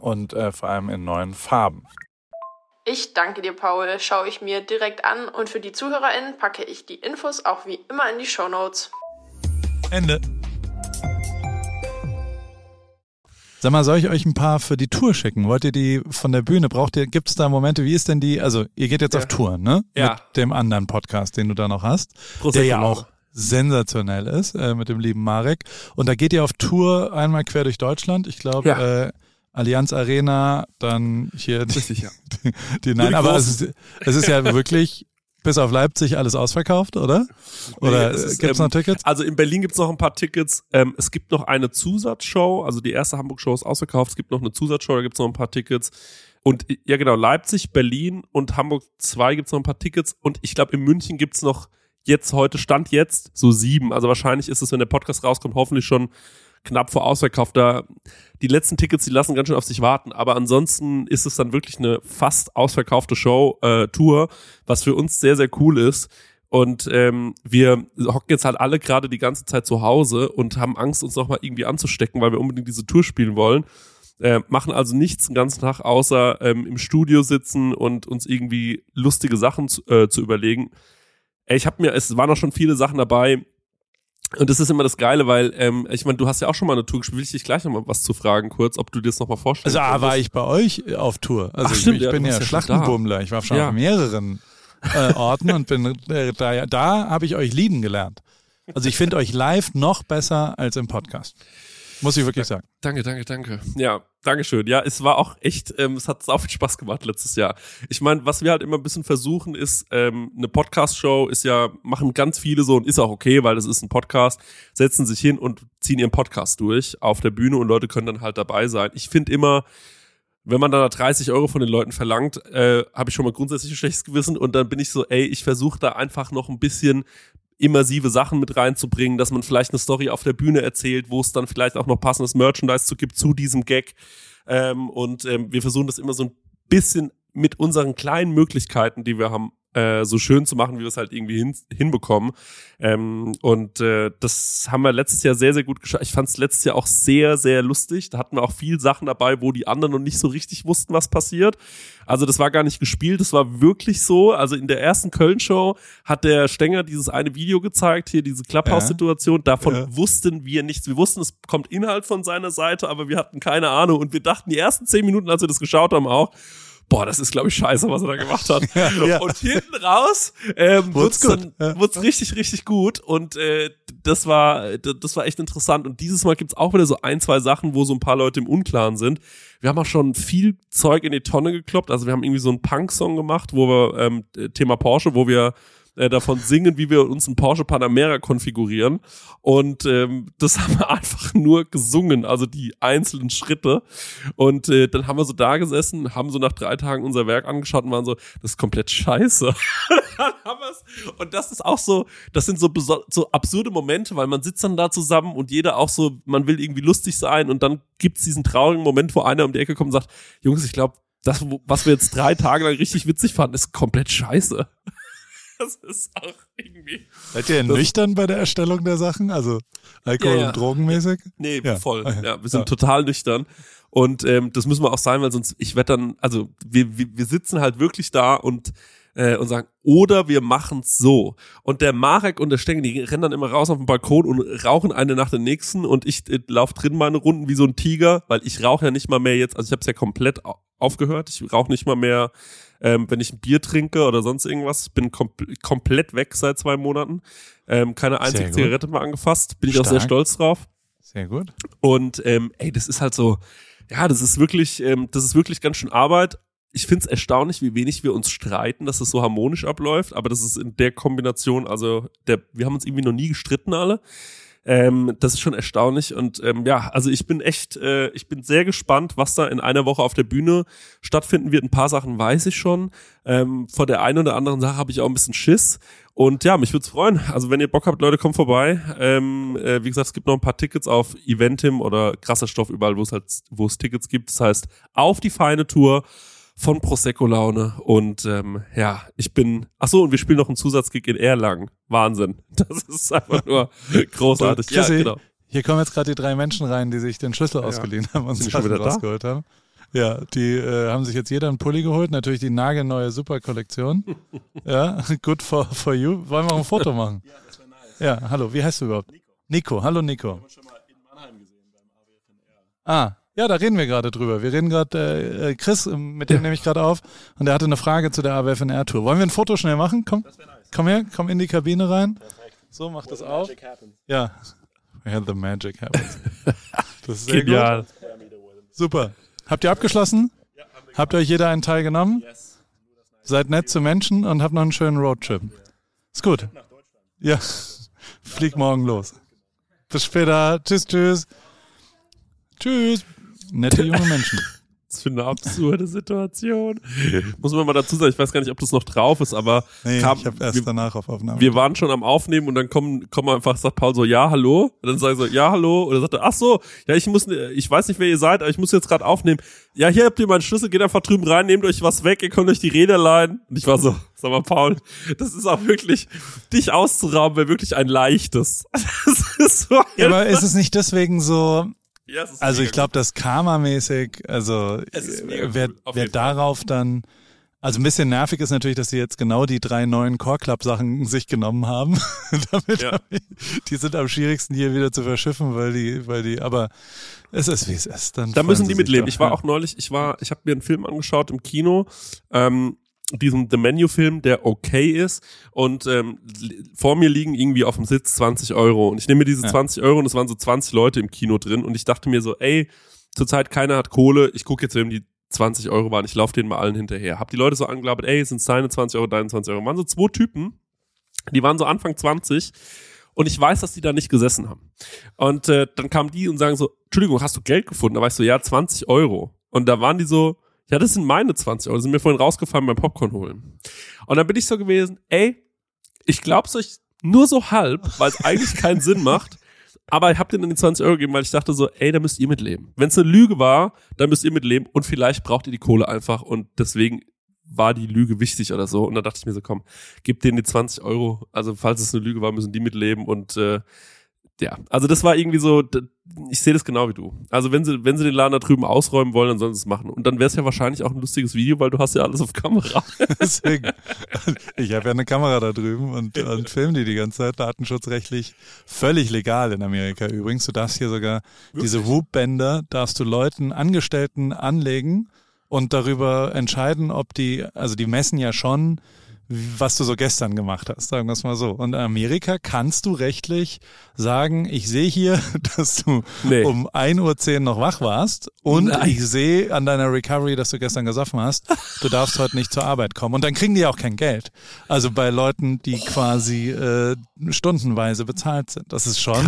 und äh, vor allem in neuen Farben. Ich danke dir, Paul. Schaue ich mir direkt an und für die ZuhörerInnen packe ich die Infos auch wie immer in die Shownotes. Ende. Sag mal, soll ich euch ein paar für die Tour schicken? Wollt ihr die von der Bühne? Braucht ihr, gibt es da Momente, wie ist denn die, also ihr geht jetzt Ja. auf Tour, ne? Ja. Mit dem anderen Podcast, den du da noch hast. Prosecco der ja auch sensationell ist äh, mit dem lieben Marek. Und da geht ihr auf Tour einmal quer durch Deutschland. Ich glaube, Ja. äh, Allianz Arena, dann hier die, Richtig, ja. die, die nein, aber es ist, es ist ja wirklich bis auf Leipzig alles ausverkauft, oder? Oder Nee, es äh, ist, gibt's ähm, noch Tickets? Also in Berlin gibt's noch ein paar Tickets. Ähm, es gibt noch eine Zusatzshow. Also die erste Hamburg-Show ist ausverkauft. Es gibt noch eine Zusatzshow, da gibt's noch ein paar Tickets. Und ja genau, Leipzig, Berlin und Hamburg 2 gibt's noch ein paar Tickets. Und ich glaube, in München gibt's noch jetzt heute, Stand jetzt, so sieben. Also wahrscheinlich ist es, wenn der Podcast rauskommt, hoffentlich schon knapp vor ausverkauft. Da die letzten Tickets, die lassen ganz schön auf sich warten. Aber ansonsten ist es dann wirklich eine fast ausverkaufte Show, äh, Tour, was für uns sehr, sehr cool ist. Und ähm, wir hocken jetzt halt alle gerade die ganze Zeit zu Hause und haben Angst, uns nochmal irgendwie anzustecken, weil wir unbedingt diese Tour spielen wollen. Äh, machen also nichts den ganzen Tag, außer ähm, im Studio sitzen und uns irgendwie lustige Sachen zu, äh, zu überlegen. Ich habe mir, es waren auch schon viele Sachen dabei, und das ist immer das Geile, weil, ähm, ich meine, du hast ja auch schon mal eine Tour gespielt. Will ich dich gleich noch mal was zu fragen, kurz, ob du dir das noch mal vorstellen Also ah, könntest. war ich bei euch auf Tour. Also Ach, ich, stimmt, ich ja, bin ja ja Schlachtenbummler. Ich war schon Ja. auf mehreren äh, Orten und bin äh, da, da habe ich euch lieben gelernt. Also ich finde euch live noch besser als im Podcast. Muss ich wirklich sagen. Danke, danke, danke. Ja, danke schön. Ja, es war auch echt, ähm, es hat sau viel Spaß gemacht letztes Jahr. Ich meine, was wir halt immer ein bisschen versuchen, ist, ähm, eine Podcast-Show ist ja, machen ganz viele so und ist auch okay, weil das ist ein Podcast, setzen sich hin und ziehen ihren Podcast durch auf der Bühne und Leute können dann halt dabei sein. Ich finde immer, wenn man da 30 Euro von den Leuten verlangt, äh, habe ich schon mal grundsätzlich ein schlechtes Gewissen und dann bin ich so, ey, ich versuche da einfach noch ein bisschen immersive Sachen mit reinzubringen, dass man vielleicht eine Story auf der Bühne erzählt, wo es dann vielleicht auch noch passendes Merchandise zu gibt zu diesem Gag. Ähm, und ähm, wir versuchen das immer so ein bisschen mit unseren kleinen Möglichkeiten, die wir haben, äh, so schön zu machen, wie wir es halt irgendwie hin, hinbekommen. Ähm, und äh, das haben wir letztes Jahr sehr, sehr gut geschafft. Ich fand es letztes Jahr auch sehr, sehr lustig. Da hatten wir auch viel Sachen dabei, wo die anderen noch nicht so richtig wussten, was passiert. Also das war gar nicht gespielt, das war wirklich so. Also in der ersten Köln-Show hat der Stenger dieses eine Video gezeigt, hier diese Clubhouse-Situation. Davon Ja. wussten wir nichts. Wir wussten, es kommt Inhalt von seiner Seite, aber wir hatten keine Ahnung. Und wir dachten die ersten zehn Minuten, als wir das geschaut haben, auch, boah, das ist, glaube ich, scheiße, was er da gemacht hat. ja. Und hinten raus ähm, gut, dann, ja. richtig, richtig gut. Und äh, das war, das war echt interessant. Und dieses Mal gibt's auch wieder so ein, zwei Sachen, wo so ein paar Leute im Unklaren sind. Wir haben auch schon viel Zeug in die Tonne gekloppt. Also wir haben irgendwie so einen Punk-Song gemacht, wo wir ähm, Thema Porsche, wo wir äh, davon singen, wie wir uns einen Porsche Panamera konfigurieren. Und ähm, das haben wir einfach nur gesungen, also die einzelnen Schritte. Und äh, dann haben wir so da gesessen, haben so nach drei Tagen unser Werk angeschaut und waren so, das ist komplett scheiße. Und das ist auch so, das sind so, so absurde Momente, weil man sitzt dann da zusammen und jeder auch so, man will irgendwie lustig sein und dann gibt's diesen traurigen Moment, wo einer um die Ecke kommt und sagt, Jungs, ich glaube, das, was wir jetzt drei Tage lang richtig witzig fanden, ist komplett scheiße. Das ist auch irgendwie. Seid ihr nüchtern bei der Erstellung der Sachen? Also Alkohol- Ja, ja. und Drogenmäßig? Nee, Ja. voll. Ja, wir sind total nüchtern. Und ähm, das müssen wir auch sein, weil sonst, ich werde dann, also wir, wir, wir sitzen halt wirklich da und, äh, und sagen, oder wir machen's so. Und der Marek und der Stengel, die rennen dann immer raus auf den Balkon und rauchen eine nach der nächsten und ich äh, lauf drin meine Runden wie so ein Tiger, weil ich rauche ja nicht mal mehr jetzt, also ich habe es ja komplett au- aufgehört. Ich rauche nicht mal mehr, ähm, wenn ich ein Bier trinke oder sonst irgendwas. Bin kom komplett weg seit zwei Monaten. Ähm, keine einzige. Zigarette mehr angefasst. Bin ich auch sehr Stark. stolz drauf. Sehr gut. Und ähm, ey, das ist halt so, ja, das ist wirklich, ähm, das ist wirklich ganz schön Arbeit. Ich find's erstaunlich, wie wenig wir uns streiten, dass es so harmonisch abläuft, aber das ist in der Kombination, also der, wir haben uns irgendwie noch nie gestritten alle. Ähm, das ist schon erstaunlich und ähm, ja, also ich bin echt, äh, ich bin sehr gespannt, was da in einer Woche auf der Bühne stattfinden wird. Ein paar Sachen weiß ich schon. Ähm, vor der einen oder anderen Sache habe ich auch ein bisschen Schiss. Und ja, mich würde es freuen. Also wenn ihr Bock habt, Leute, kommt vorbei. Ähm, äh, wie gesagt, es gibt noch ein paar Tickets auf Eventim oder krasser Stoff überall, wo es halt, wo es Tickets gibt. Das heißt, auf die feine Tour von Prosecco Laune. Und ähm, ja, ich bin. Ach so, und wir spielen noch einen Zusatzgig in Erlangen. Wahnsinn. Das ist einfach nur großartig. Ja, Chrissy, genau. Hier kommen jetzt gerade die drei Menschen rein, die sich den Schlüssel ausgeliehen haben und Sachen schon wieder da? rausgeholt haben. Ja, die äh, haben sich jetzt jeder einen Pulli geholt, natürlich die nagelneue Superkollektion. ja, good for, for you. Wollen wir auch ein Foto machen? Ja, das wäre nice. Ja, hallo, wie heißt du überhaupt? Nico. Nico, hallo Nico. Ah, ja, da reden wir gerade drüber. Wir reden gerade, äh, äh, Chris, ähm, mit dem nehme ich gerade auf, und der hatte eine Frage zu der AWFNR-Tour. Wollen wir ein Foto schnell machen? Komm, komm her, komm in die Kabine rein. So, macht das auf. Ja. Where the magic happens. Das ist sehr gut. Genial. Super. Habt ihr abgeschlossen? Habt ihr euch jeder einen Teil genommen? Seid nett zu Menschen und habt noch einen schönen Roadtrip. Ist gut. Ja. Flieg morgen los. Bis später. Tschüss, tschüss. Tschüss. Nette junge Menschen. Was für eine absurde Situation. Muss man mal dazu sagen, ich weiß gar nicht, ob das noch drauf ist, aber Nee, kam, ich habe erst wir, danach auf Aufnahme. wir waren schon am Aufnehmen und dann kommen, kommen einfach, sagt Paul so, ja, hallo. Und dann sage ich so, ja, hallo. Und dann sagt er, ach so, ja, ich muss, ich weiß nicht, wer ihr seid, aber ich muss jetzt gerade aufnehmen. Ja, hier habt ihr meinen Schlüssel, geht einfach drüben rein, nehmt euch was weg, ihr könnt euch die Räder leihen. Und ich war so, sag mal, Paul, das ist auch wirklich, dich auszurauben, wäre wirklich ein leichtes. Das ist so, ja, aber ist es nicht deswegen so, ja, also ich glaube, das Karma-mäßig, also wer, cool, wer darauf dann, also ein bisschen nervig ist natürlich, dass sie jetzt genau die drei neuen Core Club Sachen sich genommen haben. Damit Ja. die sind am schwierigsten hier wieder zu verschiffen, weil die, weil die, aber es ist wie es ist. Dann Da müssen die mitleben. doch, Ich war auch neulich, ich war, ich habe mir einen Film angeschaut im Kino, ähm, diesen The Menu-Film, der okay ist und ähm, vor mir liegen irgendwie auf dem Sitz 20 Euro und ich nehme mir diese Ja. 20 Euro und es waren so 20 Leute im Kino drin und ich dachte mir so, ey, zurzeit keiner hat Kohle, ich gucke jetzt, wem die 20 Euro waren, ich laufe denen mal allen hinterher. Hab die Leute so angelabert, ey, sind deine 20 Euro, deine 20 Euro. Waren so zwei Typen, die waren so Anfang 20 und ich weiß, dass die da nicht gesessen haben. Und äh, dann kamen die und sagen so, Entschuldigung, hast du Geld gefunden? Da war ich so, ja, 20 Euro. Und da waren die so, ja, das sind meine 20 Euro, sind mir vorhin rausgefallen beim Popcorn holen. Und dann bin ich so gewesen, ey, ich glaub's euch nur so halb, weil es eigentlich keinen Sinn macht. Aber ich hab denen dann die 20 Euro gegeben, weil ich dachte so, ey, da müsst ihr mitleben. Wenn es eine Lüge war, dann müsst ihr mitleben und vielleicht braucht ihr die Kohle einfach und deswegen war die Lüge wichtig oder so. Und dann dachte ich mir so, komm, gib denen die 20 Euro. Also falls es eine Lüge war, müssen die mitleben und äh, ja, also das war irgendwie so, ich sehe das genau wie du. Also wenn sie, wenn sie den Laden da drüben ausräumen wollen, dann sollen sie es machen. Und dann wäre es ja wahrscheinlich auch ein lustiges Video, weil du hast ja alles auf Kamera. Deswegen. Ich habe ja eine Kamera da drüben und, und film die die ganze Zeit. Datenschutzrechtlich völlig legal in Amerika übrigens. Du darfst hier sogar diese Whoop-Bänder darfst du Leuten, Angestellten anlegen und darüber entscheiden, ob die, also die messen ja schon, was du so gestern gemacht hast, sagen wir es mal so. Und in Amerika kannst du rechtlich sagen, ich sehe hier, dass du Nee. um 1.10 Uhr noch wach warst und Nein. ich sehe an deiner Recovery, dass du gestern gesoffen hast, du darfst heute nicht zur Arbeit kommen. Und dann kriegen die auch kein Geld. Also bei Leuten, die quasi äh, stundenweise bezahlt sind. Das ist schon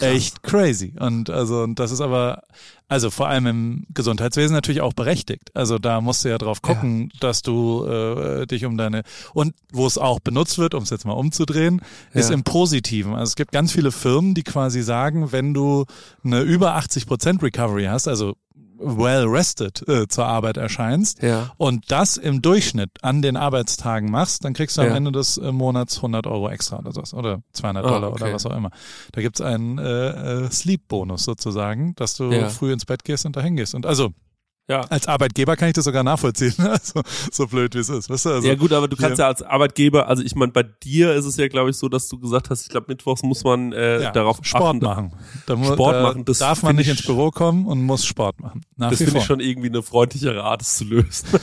echt crazy. Und also, und das ist aber, also vor allem im Gesundheitswesen natürlich auch berechtigt. Also da musst du ja drauf gucken, dass du äh, dich um deine und wo es auch benutzt wird, um es jetzt mal umzudrehen, ist Ja. im Positiven. Also es gibt ganz viele Firmen, die quasi sagen, wenn du eine über 80 Prozent Recovery hast, also well rested äh, zur Arbeit erscheinst Ja. und das im Durchschnitt an den Arbeitstagen machst, dann kriegst du am Ja. Ende des äh, Monats 100 Euro extra oder sowas oder 200 Ah, Dollar okay. oder was auch immer. Da gibt's einen äh, äh, Sleep-Bonus sozusagen, dass du Ja. früh ins Bett gehst und dahin gehst. Und also Ja. als Arbeitgeber kann ich das sogar nachvollziehen, also, so blöd wie es ist. Weißt du? Also, ja gut, aber du kannst ja als Arbeitgeber, also ich meine, bei dir ist es ja, glaube ich, so, dass du gesagt hast, ich glaube, mittwochs muss man äh, ja, darauf Sport achten. machen. Da, Sport da machen, das darf man nicht ich- ins Büro kommen und muss Sport machen. Nach Das finde ich schon irgendwie eine freundlichere Art, es zu lösen.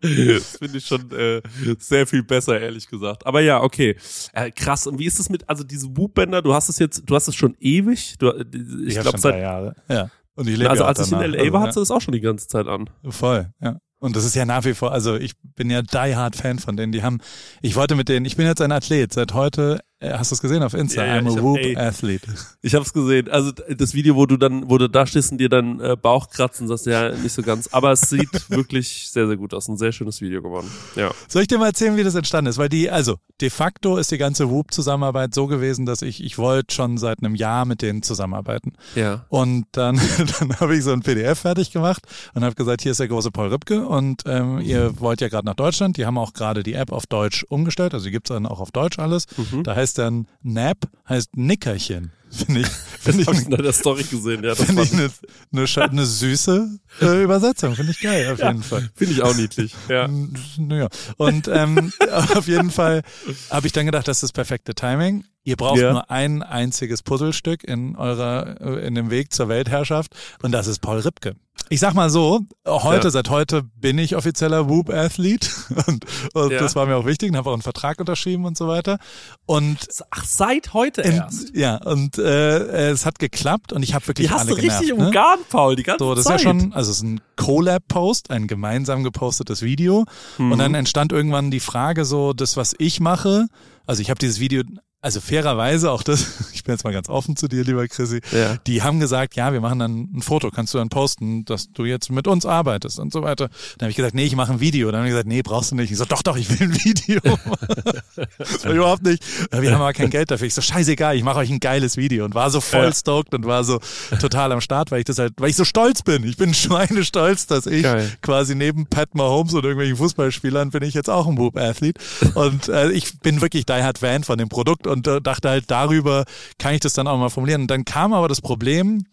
das finde ich schon äh, sehr viel besser, ehrlich gesagt. Aber ja, okay. Äh, krass. Und wie ist es mit, also diese Whoop-Bänder, du hast es jetzt, du hast es schon ewig. Du, äh, ich ich glaube, seit, Jahre. Ja. Und ich lebe also ja als ich in. L.A. war, also, hast du das auch schon die ganze Zeit an. Voll, ja. Und das ist ja nach wie vor, also ich bin ja die hard Fan von denen. Die haben, ich wollte mit denen, ich bin jetzt ein Athlet. Seit heute, hast du es gesehen auf Insta? Ja, ja, I'm ich a Whoop ey. Athlete. Ich habe es gesehen. Also das Video, wo du dann, wo du da stehst und dir dann äh, Bauch kratzen, sagst du ja nicht so ganz. Aber es sieht wirklich sehr, sehr gut aus. Ein sehr schönes Video geworden. Ja. Soll ich dir mal erzählen, wie das entstanden ist? Weil die, also de facto ist die ganze Whoop-Zusammenarbeit so gewesen, dass ich, ich wollte schon seit einem Jahr mit denen zusammenarbeiten. Ja. Und dann, dann habe ich so ein PDF fertig gemacht und habe gesagt, hier ist der große Paul Rübke und ähm, ihr wollt ja gerade nach Deutschland. Die haben auch gerade die App auf Deutsch umgestellt, also die gibt's dann auch auf Deutsch alles. Mhm. Da heißt dann Nap, heißt Nickerchen. Finde ich, Das finde ich, habe ich in deiner Story gesehen. Ja, das finde ich eine, eine, eine süße äh, Übersetzung. Finde ich geil, auf jeden Fall. Finde ich auch niedlich. Ja. Naja. Und ähm, auf jeden Fall habe ich dann gedacht, das ist das perfekte Timing. Ihr braucht Ja. nur ein einziges Puzzlestück in eurer, äh, in dem Weg zur Weltherrschaft und das ist Paul Ripke. Ich sag mal so, heute, Ja. seit heute bin ich offizieller Whoop-Athlet und, und Ja. das war mir auch wichtig und habe auch einen Vertrag unterschrieben und so weiter. Und Ach, seit heute in, erst. ja, und äh, es hat geklappt und ich habe wirklich Die hast alle du richtig genervt, ne? umgarnt, Paul, die ganze So, das Zeit. ist ja schon, also es ist ein Collab-Post, ein gemeinsam gepostetes Video. Und dann entstand irgendwann die Frage so, das, was ich mache, also ich habe dieses Video, also fairerweise auch das, ich bin jetzt mal ganz offen zu dir, lieber Chrissy, Ja. die haben gesagt, ja, wir machen dann ein Foto, kannst du dann posten, dass du jetzt mit uns arbeitest und so weiter. Dann habe ich gesagt, nee, ich mache ein Video. Dann haben die gesagt, nee, brauchst du nicht. Ich so, doch, doch, ich will ein Video. das war überhaupt nicht. Wir haben aber kein Geld dafür. Ich so, scheißegal, ich mache euch ein geiles Video und war so voll Ja. stoked und war so total am Start, weil ich das halt, weil ich so stolz bin. Ich bin schweinestolz, dass ich Geil. quasi neben Pat Mahomes und irgendwelchen Fußballspielern bin ich jetzt auch ein Whoop-Athlet. Und äh, ich bin wirklich die Hard Fan von dem Produkt und äh, dachte halt, darüber kann ich das dann auch mal formulieren. Und dann kam aber das Problem,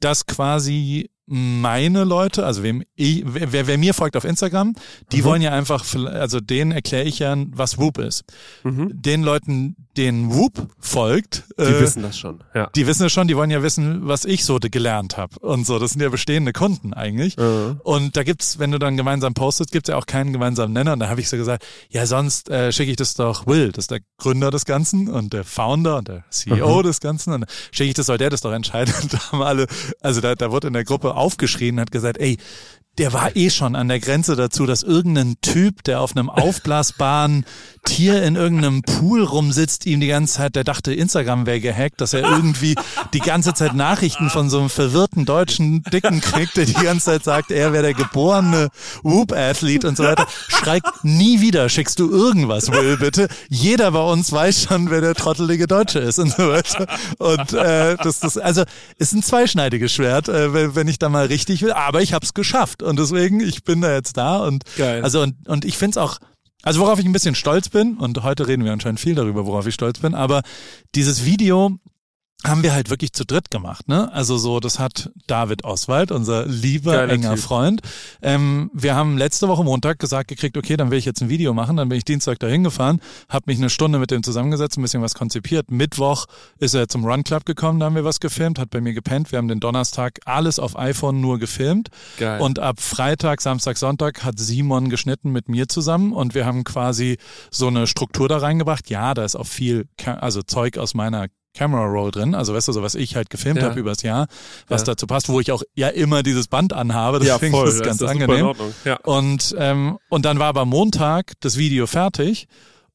dass quasi meine Leute, also wem ich, wer, wer, mir folgt auf Instagram, die Mhm. wollen ja einfach, also denen erkläre ich ja, was Whoop ist. Den Leuten, denen Whoop folgt, Mhm. Die äh, wissen das schon, ja. die wissen es schon, die wollen ja wissen, was ich so gelernt habe und so. Das sind ja bestehende Kunden eigentlich. Mhm. Und da gibt's, wenn du dann gemeinsam postest, gibt's ja auch keinen gemeinsamen Nenner. Und da habe ich so gesagt, ja, sonst äh, schicke ich das doch Will, das ist der Gründer des Ganzen und der Founder und der CEO des Ganzen. Und schicke ich das, soll der das doch entscheiden. Und da haben alle, also da, da wurde in der Gruppe aufgeschrien und hat gesagt, ey, der war eh schon an der Grenze dazu, dass irgendein Typ, der auf einem aufblasbaren Tier in irgendeinem Pool rumsitzt, ihm die ganze Zeit, der dachte, Instagram wäre gehackt, dass er irgendwie die ganze Zeit Nachrichten von so einem verwirrten deutschen Dicken kriegt, der die ganze Zeit sagt, er wäre der geborene Whoop-Athlet und so weiter. Schreib nie wieder, schickst du irgendwas, Will, bitte. Jeder bei uns weiß schon, wer der trottelige Deutsche ist und so weiter. Und äh, das, das, also ist ein zweischneidiges Schwert, äh, wenn, wenn ich da mal richtig will. Aber ich habe es geschafft und deswegen, ich bin da jetzt da und Geil. also und, und ich find's auch, also worauf ich ein bisschen stolz bin, und heute reden wir anscheinend viel darüber, worauf ich stolz bin, aber dieses Video haben wir halt wirklich zu dritt gemacht, ne? Also so, das hat David Oswald, unser lieber Geiler enger Typ. Freund. Ähm, wir haben letzte Woche Montag gesagt gekriegt, okay, dann will ich jetzt ein Video machen. Dann bin ich Dienstag dahin gefahren, habe mich eine Stunde mit dem zusammengesetzt, ein bisschen was konzipiert. Mittwoch ist er zum Run Club gekommen, da haben wir was gefilmt, hat bei mir gepennt. Wir haben den Donnerstag alles auf iPhone nur gefilmt. Geil. Und ab Freitag, Samstag, Sonntag hat Simon geschnitten mit mir zusammen und wir haben quasi so eine Struktur da reingebracht. Ja, da ist auch viel, also Zeug aus meiner Camera Roll drin, also weißt du, so was ich halt gefilmt Ja. habe übers Jahr, was Ja. dazu passt, wo ich auch ja immer dieses Band anhabe, ja, deswegen voll. ist das ganz ist angenehm. Ja. Und, ähm, und dann war aber Montag das Video fertig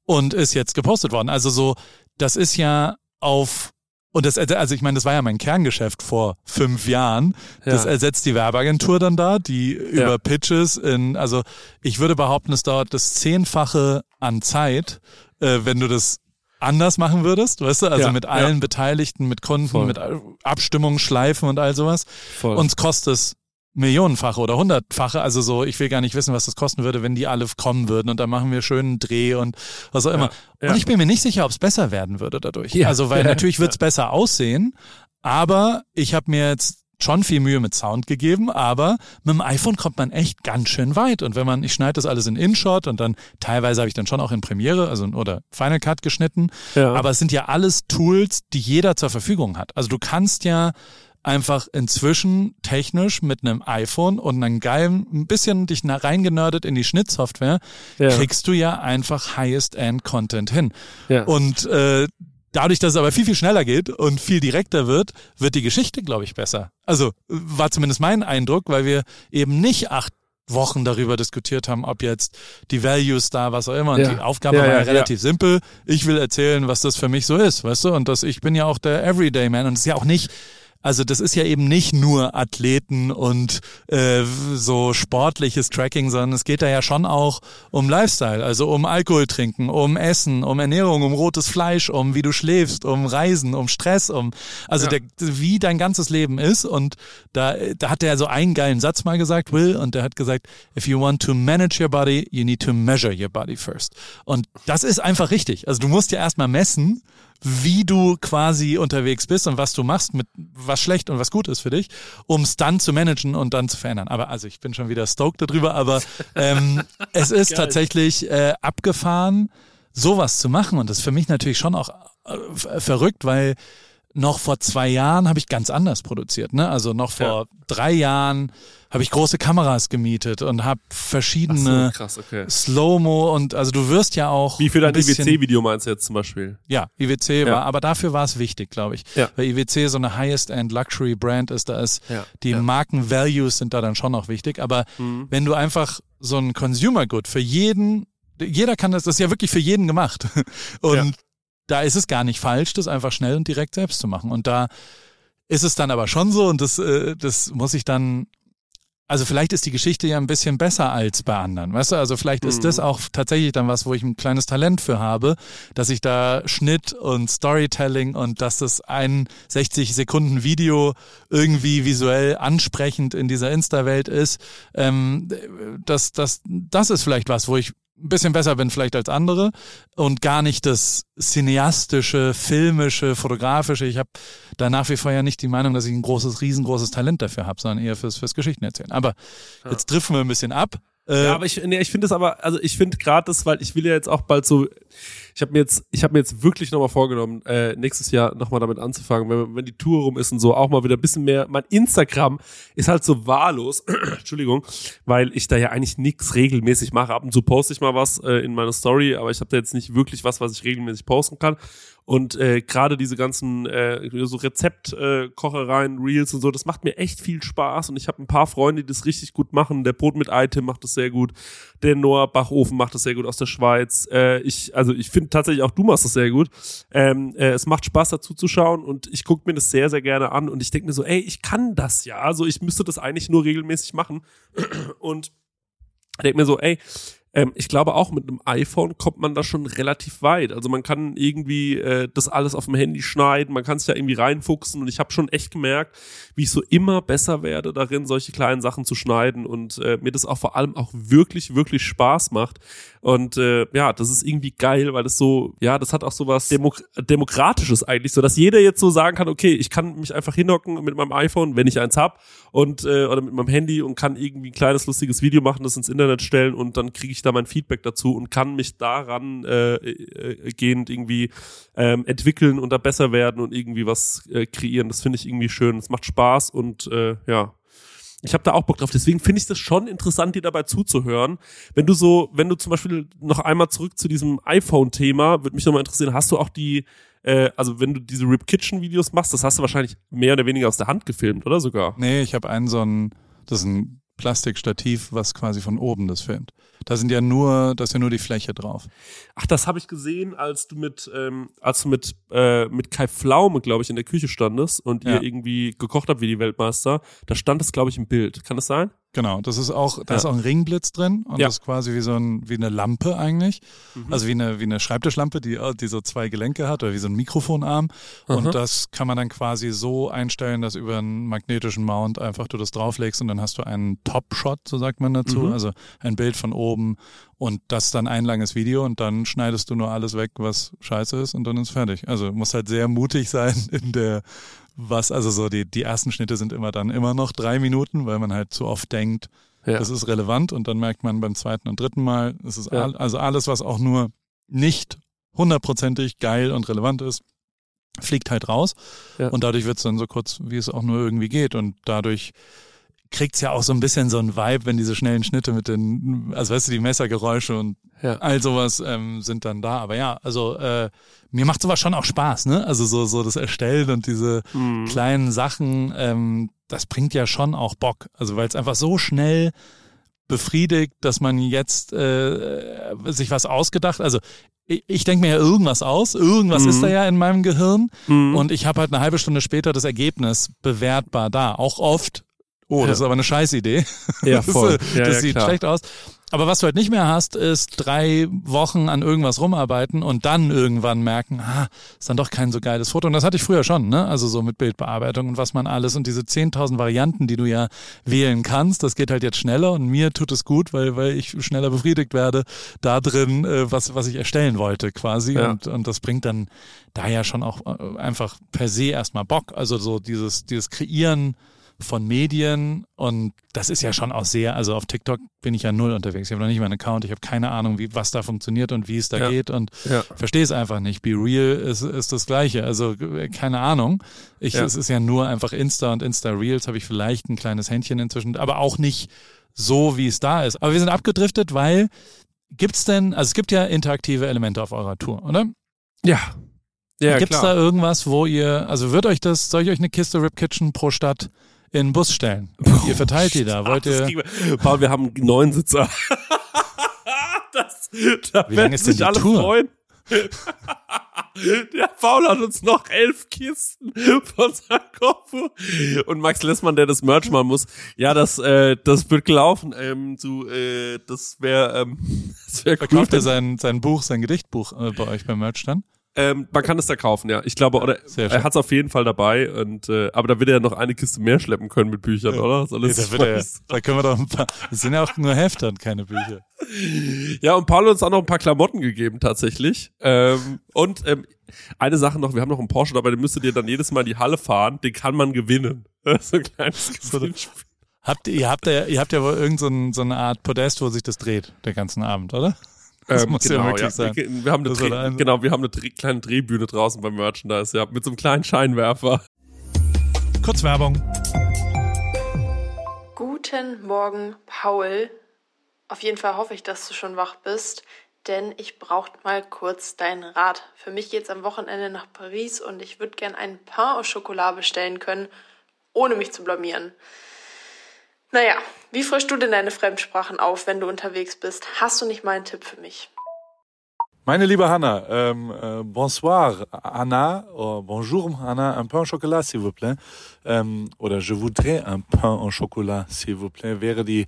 und ist jetzt gepostet worden. Also so, das ist ja auf und das, also ich meine, das war ja mein Kerngeschäft vor fünf Jahren. Das Ja. ersetzt die Werbeagentur dann da, die über Pitches in, also ich würde behaupten, es dauert das Zehnfache an Zeit, äh, wenn du das anders machen würdest, weißt du, also Ja, mit ja. allen Beteiligten, mit Kunden, Voll. mit Abstimmungen, Schleifen und all sowas. Voll. Uns kostet es Millionenfache oder Hundertfache. Also so, ich will gar nicht wissen, was das kosten würde, wenn die alle kommen würden. Und dann machen wir schön einen Dreh und was auch immer. ja. Und ich bin mir nicht sicher, ob es besser werden würde dadurch. Ja. Also, weil Ja, natürlich wird es besser aussehen, aber ich habe mir jetzt schon viel Mühe mit Sound gegeben, aber mit dem iPhone kommt man echt ganz schön weit. Und wenn man, ich schneide das alles in InShot und dann teilweise habe ich dann schon auch in Premiere, also oder Final Cut geschnitten. Ja. Aber es sind ja alles Tools, die jeder zur Verfügung hat. Also du kannst ja einfach inzwischen technisch mit einem iPhone und einem geilen, ein bisschen dich reingenördet in die Schnittsoftware, Ja. kriegst du ja einfach Highest-End-Content hin. Ja. Und äh, dadurch, dass es aber viel, viel schneller geht und viel direkter wird, wird die Geschichte, glaube ich, besser. Also war zumindest mein Eindruck, weil wir eben nicht acht Wochen darüber diskutiert haben, ob jetzt die Values da, was auch immer. Und Ja. die Aufgabe Ja, war ja, ja, relativ simpel. Ich will erzählen, was das für mich so ist, weißt du? Und dass ich bin ja auch der Everyday Man und es ist ja auch nicht also das ist ja eben nicht nur Athleten und äh, so sportliches Tracking, sondern es geht da ja schon auch um Lifestyle, also um Alkohol trinken, um Essen, um Ernährung, um rotes Fleisch, um wie du schläfst, um Reisen, um Stress, um also Ja. der, wie dein ganzes Leben ist. Und da, da hat er so einen geilen Satz mal gesagt, Will, und der hat gesagt, if you want to manage your body, you need to measure your body first. Und das ist einfach richtig. Also du musst ja erstmal messen, wie du quasi unterwegs bist und was du machst, mit was schlecht und was gut ist für dich, um es dann zu managen und dann zu verändern. Aber also ich bin schon wieder stoked darüber, aber ähm, es ist tatsächlich äh, abgefahren, sowas zu machen. Und das ist für mich natürlich schon auch äh, verrückt, weil noch vor zwei Jahren habe ich ganz anders produziert. Ne? Also noch vor Ja. drei Jahren habe ich große Kameras gemietet und habe verschiedene krass, okay. Slow-Mo und also du wirst ja auch Wie für dein IWC-Video meinst du jetzt zum Beispiel? Ja, IWC Ja. war, aber dafür war es wichtig, glaube ich. Ja. Weil IWC so eine Highest-End Luxury Brand ist, da ist Ja. die. Mhm. Marken-Values sind da dann schon noch wichtig. Aber wenn du einfach so ein Consumer Good für jeden, jeder kann das, das ist ja wirklich für jeden gemacht. Und Ja. Da ist es gar nicht falsch, das einfach schnell und direkt selbst zu machen. Und da ist es dann aber schon so und das, äh, das muss ich dann also vielleicht ist die Geschichte ja ein bisschen besser als bei anderen, weißt du? Also vielleicht ist das auch tatsächlich dann was, wo ich ein kleines Talent für habe, dass ich da Schnitt und Storytelling und dass das ein 60 Sekunden Video irgendwie visuell ansprechend in dieser Insta-Welt ist. Ähm, das, das, das ist vielleicht was, wo ich ein bisschen besser bin vielleicht als andere und gar nicht das cineastische, filmische, fotografische. Ich habe da nach wie vor ja nicht die Meinung, dass ich ein großes, riesengroßes Talent dafür habe, sondern eher fürs, fürs Geschichten erzählen. Aber jetzt driften wir ein bisschen ab. Äh, Ja, aber ich, nee, ich finde es aber, also ich finde gerade das, weil ich will ja jetzt auch bald so, ich habe mir jetzt, ich habe mir jetzt wirklich nochmal vorgenommen, äh, nächstes Jahr nochmal damit anzufangen, wenn, wenn die Tour rum ist und so, auch mal wieder ein bisschen mehr. Mein Instagram ist halt so wahllos, Entschuldigung, weil ich da ja eigentlich nichts regelmäßig mache. Ab und zu poste ich mal was äh, in meiner Story, aber ich habe da jetzt nicht wirklich was, was ich regelmäßig posten kann. Und äh, gerade diese ganzen äh, so Rezeptkochereien, äh, Reels und so, das macht mir echt viel Spaß. Und ich habe ein paar Freunde, die das richtig gut machen. Der Brot mit Item macht das sehr gut. Der Noah Bachofen macht das sehr gut aus der Schweiz. Äh, ich, also ich finde tatsächlich auch du machst das sehr gut. Ähm, äh, es macht Spaß dazu zu schauen und ich gucke mir das sehr, sehr gerne an. Und ich denke mir so, ey, ich kann das ja. Also ich müsste das eigentlich nur regelmäßig machen. Und denke mir so, ey, ähm, ich glaube auch mit einem iPhone kommt man da schon relativ weit. Also man kann irgendwie äh, das alles auf dem Handy schneiden, man kann sich da irgendwie reinfuchsen und ich habe schon echt gemerkt, wie ich so immer besser werde darin, solche kleinen Sachen zu schneiden und äh, mir das auch vor allem auch wirklich, wirklich Spaß macht. Und äh, ja, das ist irgendwie geil, weil es so, ja, das hat auch so was Demok Demokratisches eigentlich, so dass jeder jetzt so sagen kann, okay, ich kann mich einfach hinhocken mit meinem iPhone, wenn ich eins hab, und äh, oder mit meinem Handy und kann irgendwie ein kleines lustiges Video machen, das ins Internet stellen und dann kriege ich da mein Feedback dazu und kann mich daran äh, äh, gehend irgendwie ähm, entwickeln und da besser werden und irgendwie was äh, kreieren. Das finde ich irgendwie schön. Es macht Spaß und äh, ja, ich habe da auch Bock drauf. Deswegen finde ich das schon interessant, dir dabei zuzuhören. Wenn du so, wenn du zum Beispiel noch einmal zurück zu diesem iPhone-Thema, würde mich nochmal interessieren, hast du auch die, äh, also wenn du diese Rip Kitchen-Videos machst, das hast du wahrscheinlich mehr oder weniger aus der Hand gefilmt, oder sogar? Nee, ich habe einen so ein, das ist ein Plastikstativ, was quasi von oben das filmt. Da sind ja nur, da ist ja nur die Fläche drauf. Ach, das habe ich gesehen, als du mit, ähm, als du mit, äh, mit Kai Pflaume, glaube ich, in der Küche standest und Ja. ihr irgendwie gekocht habt wie die Weltmeister. Da stand es, glaube ich, im Bild. Kann das sein? Genau, das ist auch, da Ja. ist auch ein Ringblitz drin und Ja. das ist quasi wie so ein, wie eine Lampe eigentlich. Mhm. Also wie eine, wie eine Schreibtischlampe, die, die so zwei Gelenke hat oder wie so ein Mikrofonarm. Aha. Und das kann man dann quasi so einstellen, dass über einen magnetischen Mount einfach du das drauflegst und dann hast du einen Top-Shot, so sagt man dazu. Mhm. Also ein Bild von oben und das ist dann ein langes Video und dann schneidest du nur alles weg, was scheiße ist und dann ist fertig. Also du musst halt sehr mutig sein in der was, also so die, die ersten Schnitte sind immer dann immer noch drei Minuten, weil man halt zu oft denkt, Ja. das ist relevant und dann merkt man beim zweiten und dritten Mal, es ist Ja. all, also alles, was auch nur nicht hundertprozentig geil und relevant ist, fliegt halt raus Ja. und dadurch wird es dann so kurz, wie es auch nur irgendwie geht und dadurch kriegt's ja auch so ein bisschen so ein Vibe, wenn diese schnellen Schnitte mit den, also weißt du, die Messergeräusche und Ja. all sowas ähm, sind dann da. Aber ja, also äh, mir macht sowas schon auch Spaß, ne? Also so, so das Erstellen und diese Mhm. kleinen Sachen, ähm, das bringt ja schon auch Bock. Also weil es einfach so schnell befriedigt, dass man jetzt äh, sich was ausgedacht, also ich, ich denke mir ja irgendwas aus, irgendwas Mhm. ist da ja in meinem Gehirn Mhm. und ich habe halt eine halbe Stunde später das Ergebnis bewertbar da. Auch oft, oh, das ist aber eine Scheißidee. Ja, Das, voll. ist, Ja, das ja, sieht klar. schlecht aus. Aber was du halt nicht mehr hast, ist drei Wochen an irgendwas rumarbeiten und dann irgendwann merken, ah, ist dann doch kein so geiles Foto. Und das hatte ich früher schon, ne? Also so mit Bildbearbeitung und was man alles und diese 10.000 Varianten, die du ja wählen kannst, das geht halt jetzt schneller und mir tut es gut, weil, weil ich schneller befriedigt werde da drin, äh, was, was ich erstellen wollte quasi. Ja. Und, und das bringt dann da ja schon auch äh, einfach per se erstmal Bock. Also so dieses, dieses Kreieren von Medien und das ist ja schon auch sehr, also auf TikTok bin ich ja null unterwegs. Ich habe noch nicht mal einen Account, ich habe keine Ahnung, wie was da funktioniert und wie es da Ja. geht und Ja. verstehe es einfach nicht. Be Real ist, ist das Gleiche. Also äh, keine Ahnung. Ich, Ja. Es ist ja nur einfach Insta und Insta Reels habe ich vielleicht ein kleines Händchen inzwischen, aber auch nicht so, wie es da ist. Aber wir sind abgedriftet, weil gibt's denn, also es gibt ja interaktive Elemente auf eurer Tour, oder? Ja. Ja, Gibt's klar. da irgendwas, wo ihr, also wird euch das, soll ich euch eine Kiste Rip Kitchen pro Stadt in den Bus stellen? ihr verteilt die da, wollt ihr, wir. Paul, wir haben neun Sitzer. das, da Wie werden lang ist denn die alle Tour? freuen. Der Paul hat uns noch elf Kisten von Sarkofu. Und Max Lessmann, der das Merch machen muss. Ja, das, äh, das wird gelaufen. Ähm, zu, äh, das wäre, ähm, das wäre cool. verkauft er sein, sein Buch, sein Gedichtbuch äh, bei euch beim Merch dann? Ähm, man kann es da kaufen, ja. Ich glaube, oder Sehr schön. er hat es auf jeden Fall dabei. Und äh, aber da wird er ja noch eine Kiste mehr schleppen können mit Büchern, oder? Soll Nee, da, wird er, da können wir doch ein paar, das sind ja auch nur Hefte und keine Bücher. Ja, und Paul hat uns auch noch ein paar Klamotten gegeben, tatsächlich. Ähm, und ähm, eine Sache noch, wir haben noch einen Porsche dabei, den müsstet ihr dann jedes Mal in die Halle fahren, den kann man gewinnen. so ein kleines Gewinnspiel. Habt ihr, ihr habt ja, ihr habt ja wohl irgend so, so eine Art Podest, wo sich das dreht, den ganzen Abend, oder? Das muss ja möglich sein. Wir, wir haben eine Dreh, genau, wir haben eine Dreh, kleine Drehbühne draußen beim Merchandise, ja, mit so einem kleinen Scheinwerfer. Kurz Werbung. Guten Morgen, Paul. Auf jeden Fall hoffe ich, dass du schon wach bist, denn ich brauche mal kurz deinen Rat. Für mich geht's am Wochenende nach Paris und ich würde gern einen Pain au Chocolat bestellen können, ohne mich zu blamieren. Naja, wie frischst du denn deine Fremdsprachen auf, wenn du unterwegs bist? Hast du nicht mal einen Tipp für mich? Meine liebe Hanna, ähm, äh, bonsoir Anna, oh, bonjour Anna, un pain au chocolat s'il vous plaît. Ähm, oder je voudrais un pain au chocolat s'il vous plaît, wäre die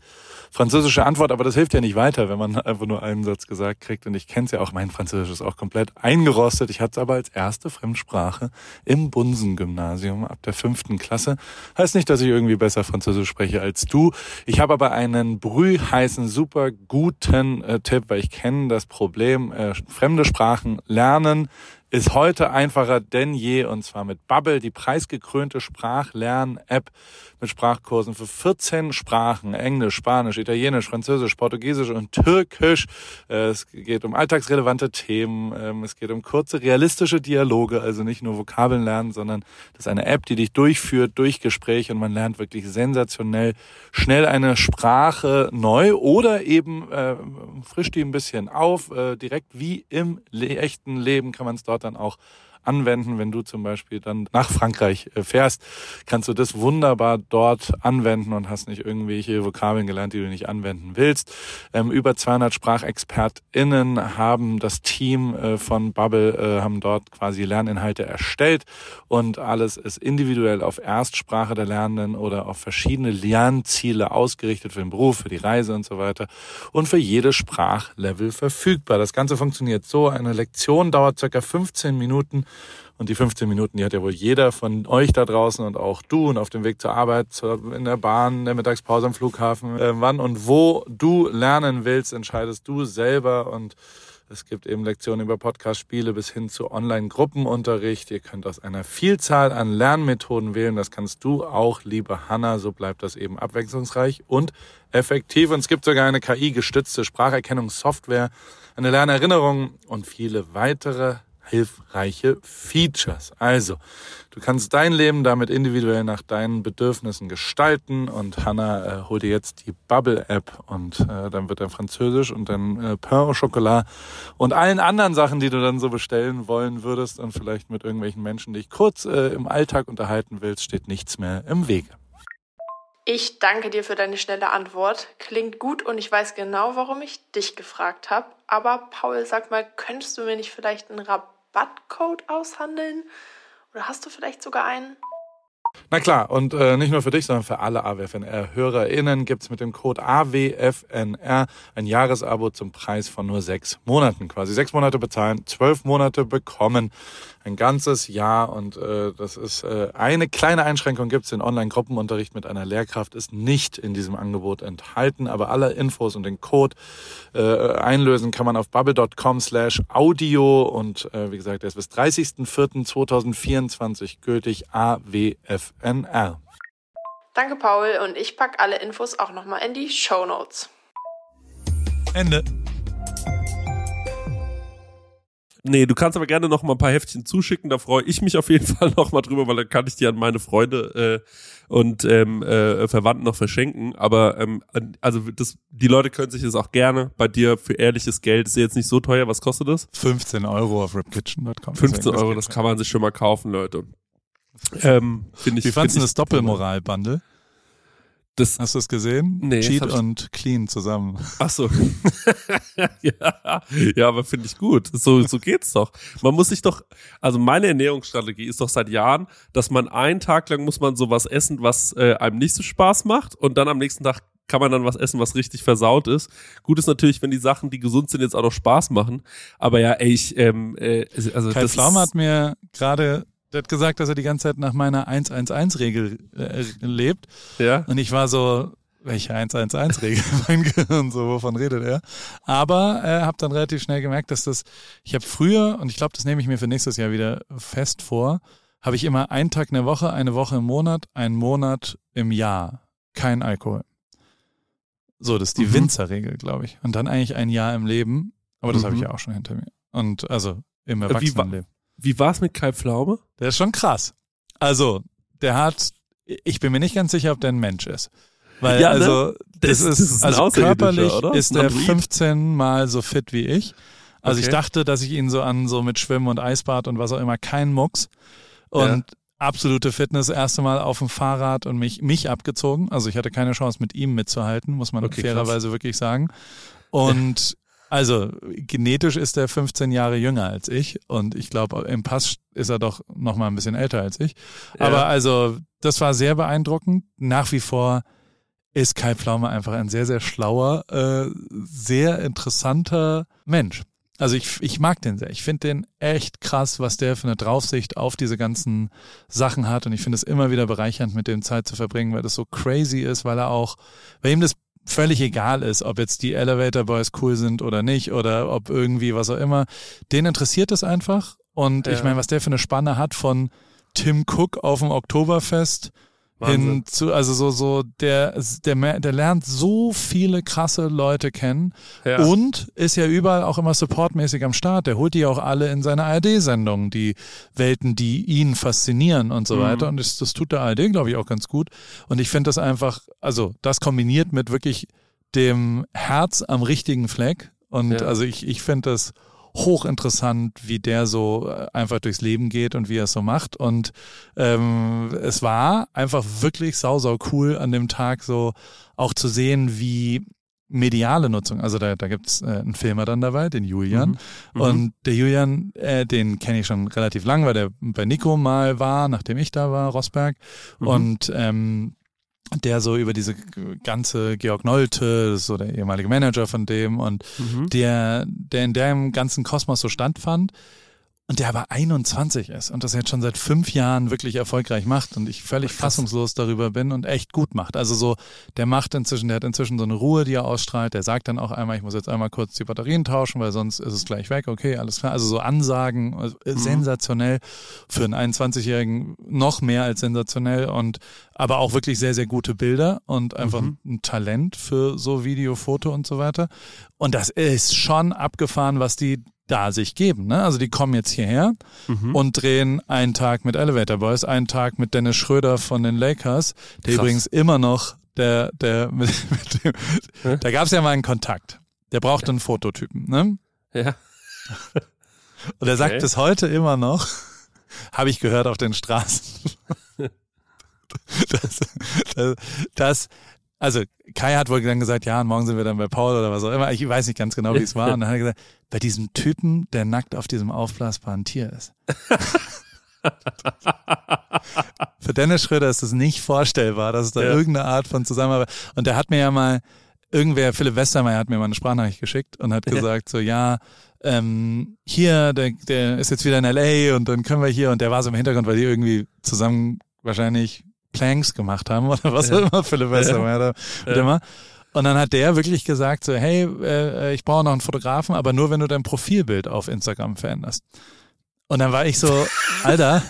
französische Antwort, aber das hilft ja nicht weiter, wenn man einfach nur einen Satz gesagt kriegt. Und ich kenne es ja auch, mein Französisch ist auch komplett eingerostet. Ich hatte es aber als erste Fremdsprache im Bunsen-Gymnasium ab der fünften Klasse. Heißt nicht, dass ich irgendwie besser Französisch spreche als du. Ich habe aber einen brühheißen, super guten äh, Tipp, weil ich kenne das Problem, äh, fremde Sprachen lernen ist heute einfacher denn je und zwar mit Bubble, die preisgekrönte Sprachlern-App mit Sprachkursen für 14 Sprachen, Englisch, Spanisch, Italienisch, Französisch, Portugiesisch und Türkisch. Äh, Es geht um alltagsrelevante Themen, ähm, es geht um kurze, realistische Dialoge, also nicht nur Vokabeln lernen, sondern das ist eine App, die dich durchführt durch Gespräche und man lernt wirklich sensationell schnell eine Sprache neu oder eben äh, frischt die ein bisschen auf, äh, direkt wie im echten Leben kann man es dort dann auch anwenden. Wenn du zum Beispiel dann nach Frankreich äh, fährst, kannst du das wunderbar dort anwenden und hast nicht irgendwelche Vokabeln gelernt, die du nicht anwenden willst. Ähm, über 200 SprachexpertInnen haben das Team äh, von Bubble, äh, haben dort quasi Lerninhalte erstellt und alles ist individuell auf Erstsprache der Lernenden oder auf verschiedene Lernziele ausgerichtet für den Beruf, für die Reise und so weiter und für jedes Sprachlevel verfügbar. Das Ganze funktioniert so. Eine Lektion dauert circa 15 Minuten und die 15 Minuten, die hat ja wohl jeder von euch da draußen und auch du und auf dem Weg zur Arbeit, in der Bahn, in der Mittagspause am Flughafen. Äh, wann und wo du lernen willst, entscheidest du selber und es gibt eben Lektionen über Podcast-Spiele bis hin zu Online-Gruppenunterricht. Ihr könnt aus einer Vielzahl an Lernmethoden wählen. Das kannst du auch, liebe Hanna. So bleibt das eben abwechslungsreich und effektiv. Und es gibt sogar eine KI-gestützte Spracherkennungssoftware, eine Lernerinnerung und viele weitere hilfreiche Features. Also, du kannst dein Leben damit individuell nach deinen Bedürfnissen gestalten und Hannah äh, hol dir jetzt die Bubble App und äh, dann wird er Französisch und dann äh, Pain au Chocolat und allen anderen Sachen, die du dann so bestellen wollen würdest und vielleicht mit irgendwelchen Menschen dich kurz äh, im Alltag unterhalten willst, steht nichts mehr im Wege. Ich danke dir für deine schnelle Antwort. Klingt gut und ich weiß genau, warum ich dich gefragt habe. Aber Paul, sag mal, könntest du mir nicht vielleicht einen Rabattcode aushandeln? Oder hast du vielleicht sogar einen? Na klar, und äh, nicht nur für dich, sondern für alle AWFNR-HörerInnen gibt's mit dem Code AWFNR ein Jahresabo zum Preis von nur sechs Monaten. Quasi sechs Monate bezahlen, zwölf Monate bekommen. Ein ganzes Jahr und äh, das ist äh, eine kleine Einschränkung gibt's. Den Online-Gruppenunterricht mit einer Lehrkraft ist nicht in diesem Angebot enthalten, aber alle Infos und den Code äh, einlösen kann man auf bubble.com slash audio und äh, wie gesagt, der ist bis 30.04.2024 gültig AWFNR. Danke, Paul, und ich packe alle Infos auch nochmal in die Show Notes. Ende. Nee, du kannst aber gerne noch mal ein paar Heftchen zuschicken, da freue ich mich auf jeden Fall noch mal drüber, weil dann kann ich die an meine Freunde äh, und ähm, äh, Verwandten noch verschenken. Aber ähm, also das, die Leute können sich das auch gerne bei dir für ehrliches Geld, ist ja jetzt nicht so teuer, was kostet das? 15 Euro auf ripkitchen.com. 15 Euro, das kann man sich schon mal kaufen, Leute. Ähm, ich, Wie fandst du das Doppelmoral-Bundle? Das, Hast du es gesehen? Nee, Cheat und Clean zusammen. ach so. ja, ja, aber finde ich gut. So, so geht's doch. Man muss sich doch, also meine Ernährungsstrategie ist doch seit Jahren, dass man einen Tag lang muss man sowas essen, was äh, einem nicht so Spaß macht und dann am nächsten Tag kann man dann was essen, was richtig versaut ist. Gut ist natürlich, wenn die Sachen, die gesund sind, jetzt auch noch Spaß machen. Aber ja, ey, ich, ähm, äh, also Kai das Pflaume hat mir gerade der hat gesagt, dass er die ganze Zeit nach meiner 111-Regel äh, lebt. ja, Und ich war so, welche 111-Regel? mein Gehirn, so, wovon redet er? Aber äh, habe dann relativ schnell gemerkt, dass das, ich habe früher, und ich glaube, das nehme ich mir für nächstes Jahr wieder fest vor, habe ich immer einen Tag in der Woche, eine Woche im Monat, einen Monat im Jahr. Kein Alkohol. So, das ist die Mhm. Winzerregel, glaube ich. Und dann eigentlich ein Jahr im Leben. Aber das habe ich Mhm. ja auch schon hinter mir. Und also im Wie wie war's mit Kai Pflaume? Der ist schon krass. Also, der hat, ich bin mir nicht ganz sicher, ob der ein Mensch ist. Weil, Ja, ne? also, das, Das- ist, das ist also körperlich oder? ist der Android? 15 mal so fit wie ich. Also ich Okay. dachte, dass ich ihn so an so mit Schwimmen und Eisbad und was auch immer kein Mucks und absolute Fitness erste Mal auf dem Fahrrad und mich mich abgezogen. Also ich hatte keine Chance mit ihm mitzuhalten, muss man Okay, fairerweise wirklich sagen. Und also genetisch ist er 15 Jahre jünger als ich und ich glaube im Pass ist er doch noch mal ein bisschen älter als ich. Ja. Aber also das war sehr beeindruckend. Nach wie vor ist Kai Pflaume einfach ein sehr, sehr schlauer, äh, sehr interessanter Mensch. Also ich, ich mag den sehr. Ich finde den echt krass, was der für eine Draufsicht auf diese ganzen Sachen hat. Und ich finde es immer wieder bereichernd, mit dem Zeit zu verbringen, weil das so crazy ist, weil er auch, weil ihm das völlig egal ist, ob jetzt die Elevator Boys cool sind oder nicht oder ob irgendwie was auch immer. Den interessiert es einfach. Und ich Ja. meine, was der für eine Spanne hat von Tim Cook auf dem Oktoberfest hin Wahnsinn. zu, also so, so, der, der, der lernt so viele krasse Leute kennen Ja. und ist ja überall auch immer supportmäßig am Start. Der holt die auch alle in seine ARD-Sendungen, die Welten, die ihn faszinieren und so Mhm. weiter. Und das, das tut der ARD, glaube ich, auch ganz gut. Und ich finde das einfach, also das kombiniert mit wirklich dem Herz am richtigen Fleck. Und Ja. also ich, ich finde das hochinteressant, wie der so äh, einfach durchs Leben geht und wie er es so macht. Und ähm, es war einfach wirklich sau, sau cool an dem Tag so auch zu sehen, wie mediale Nutzung, also da, da gibt's äh, einen Filmer dann dabei, den Julian. Mhm. Und der Julian, äh, den kenne ich schon relativ lang, weil der bei Nico mal war, nachdem ich da war, Rosberg. Mhm. Und ähm, der so über diese ganze Georg Nolte, so der ehemalige Manager von dem und Mhm. der, der in dem ganzen Kosmos so standfand und der aber 21 ist und das jetzt schon seit fünf Jahren wirklich erfolgreich macht und ich völlig Krass. fassungslos darüber bin und echt gut macht. Also so, der macht inzwischen, der hat inzwischen so eine Ruhe, die er ausstrahlt. Der sagt dann auch einmal, ich muss jetzt einmal kurz die Batterien tauschen, weil sonst ist es gleich weg. Okay, alles klar. Also so Ansagen, also äh, sensationell für einen 21-Jährigen noch mehr als sensationell und aber auch wirklich sehr, sehr gute Bilder und einfach Mhm. ein Talent für so Video, Foto und so weiter. Und das ist schon abgefahren, was die da sich geben. Ne? Also die kommen jetzt hierher Mhm. und drehen einen Tag mit Elevator Boys, einen Tag mit Dennis Schröder von den Lakers, der Krass. übrigens immer noch der, der mit, mit dem, Hä? da gab es ja mal einen Kontakt. Der brauchte einen Fototypen, ne? ja. Und er sagt Okay. bis heute immer noch, habe ich gehört auf den Straßen. das, das, das, also Kai hat wohl dann gesagt, ja, und morgen sind wir dann bei Paul oder was auch immer. Ich weiß nicht ganz genau, wie es war. Und dann hat er gesagt, bei diesem Typen, der nackt auf diesem aufblasbaren Tier ist. Für Dennis Schröder ist es nicht vorstellbar, dass es da Ja. irgendeine Art von Zusammenarbeit. Und der hat mir ja mal, irgendwer, Philipp Westermeier hat mir mal eine Sprachnachricht geschickt und hat gesagt, so ja, ähm, hier, der, der ist jetzt wieder in LA und dann können wir hier, und der war so im Hintergrund, weil die irgendwie zusammen wahrscheinlich Planks gemacht haben oder was Ja. auch immer, Philipp Westermeier Ja. immer. Und dann hat der wirklich gesagt so, hey, äh, ich brauche noch einen Fotografen, aber nur wenn du dein Profilbild auf Instagram veränderst. Und dann war ich so, Alter,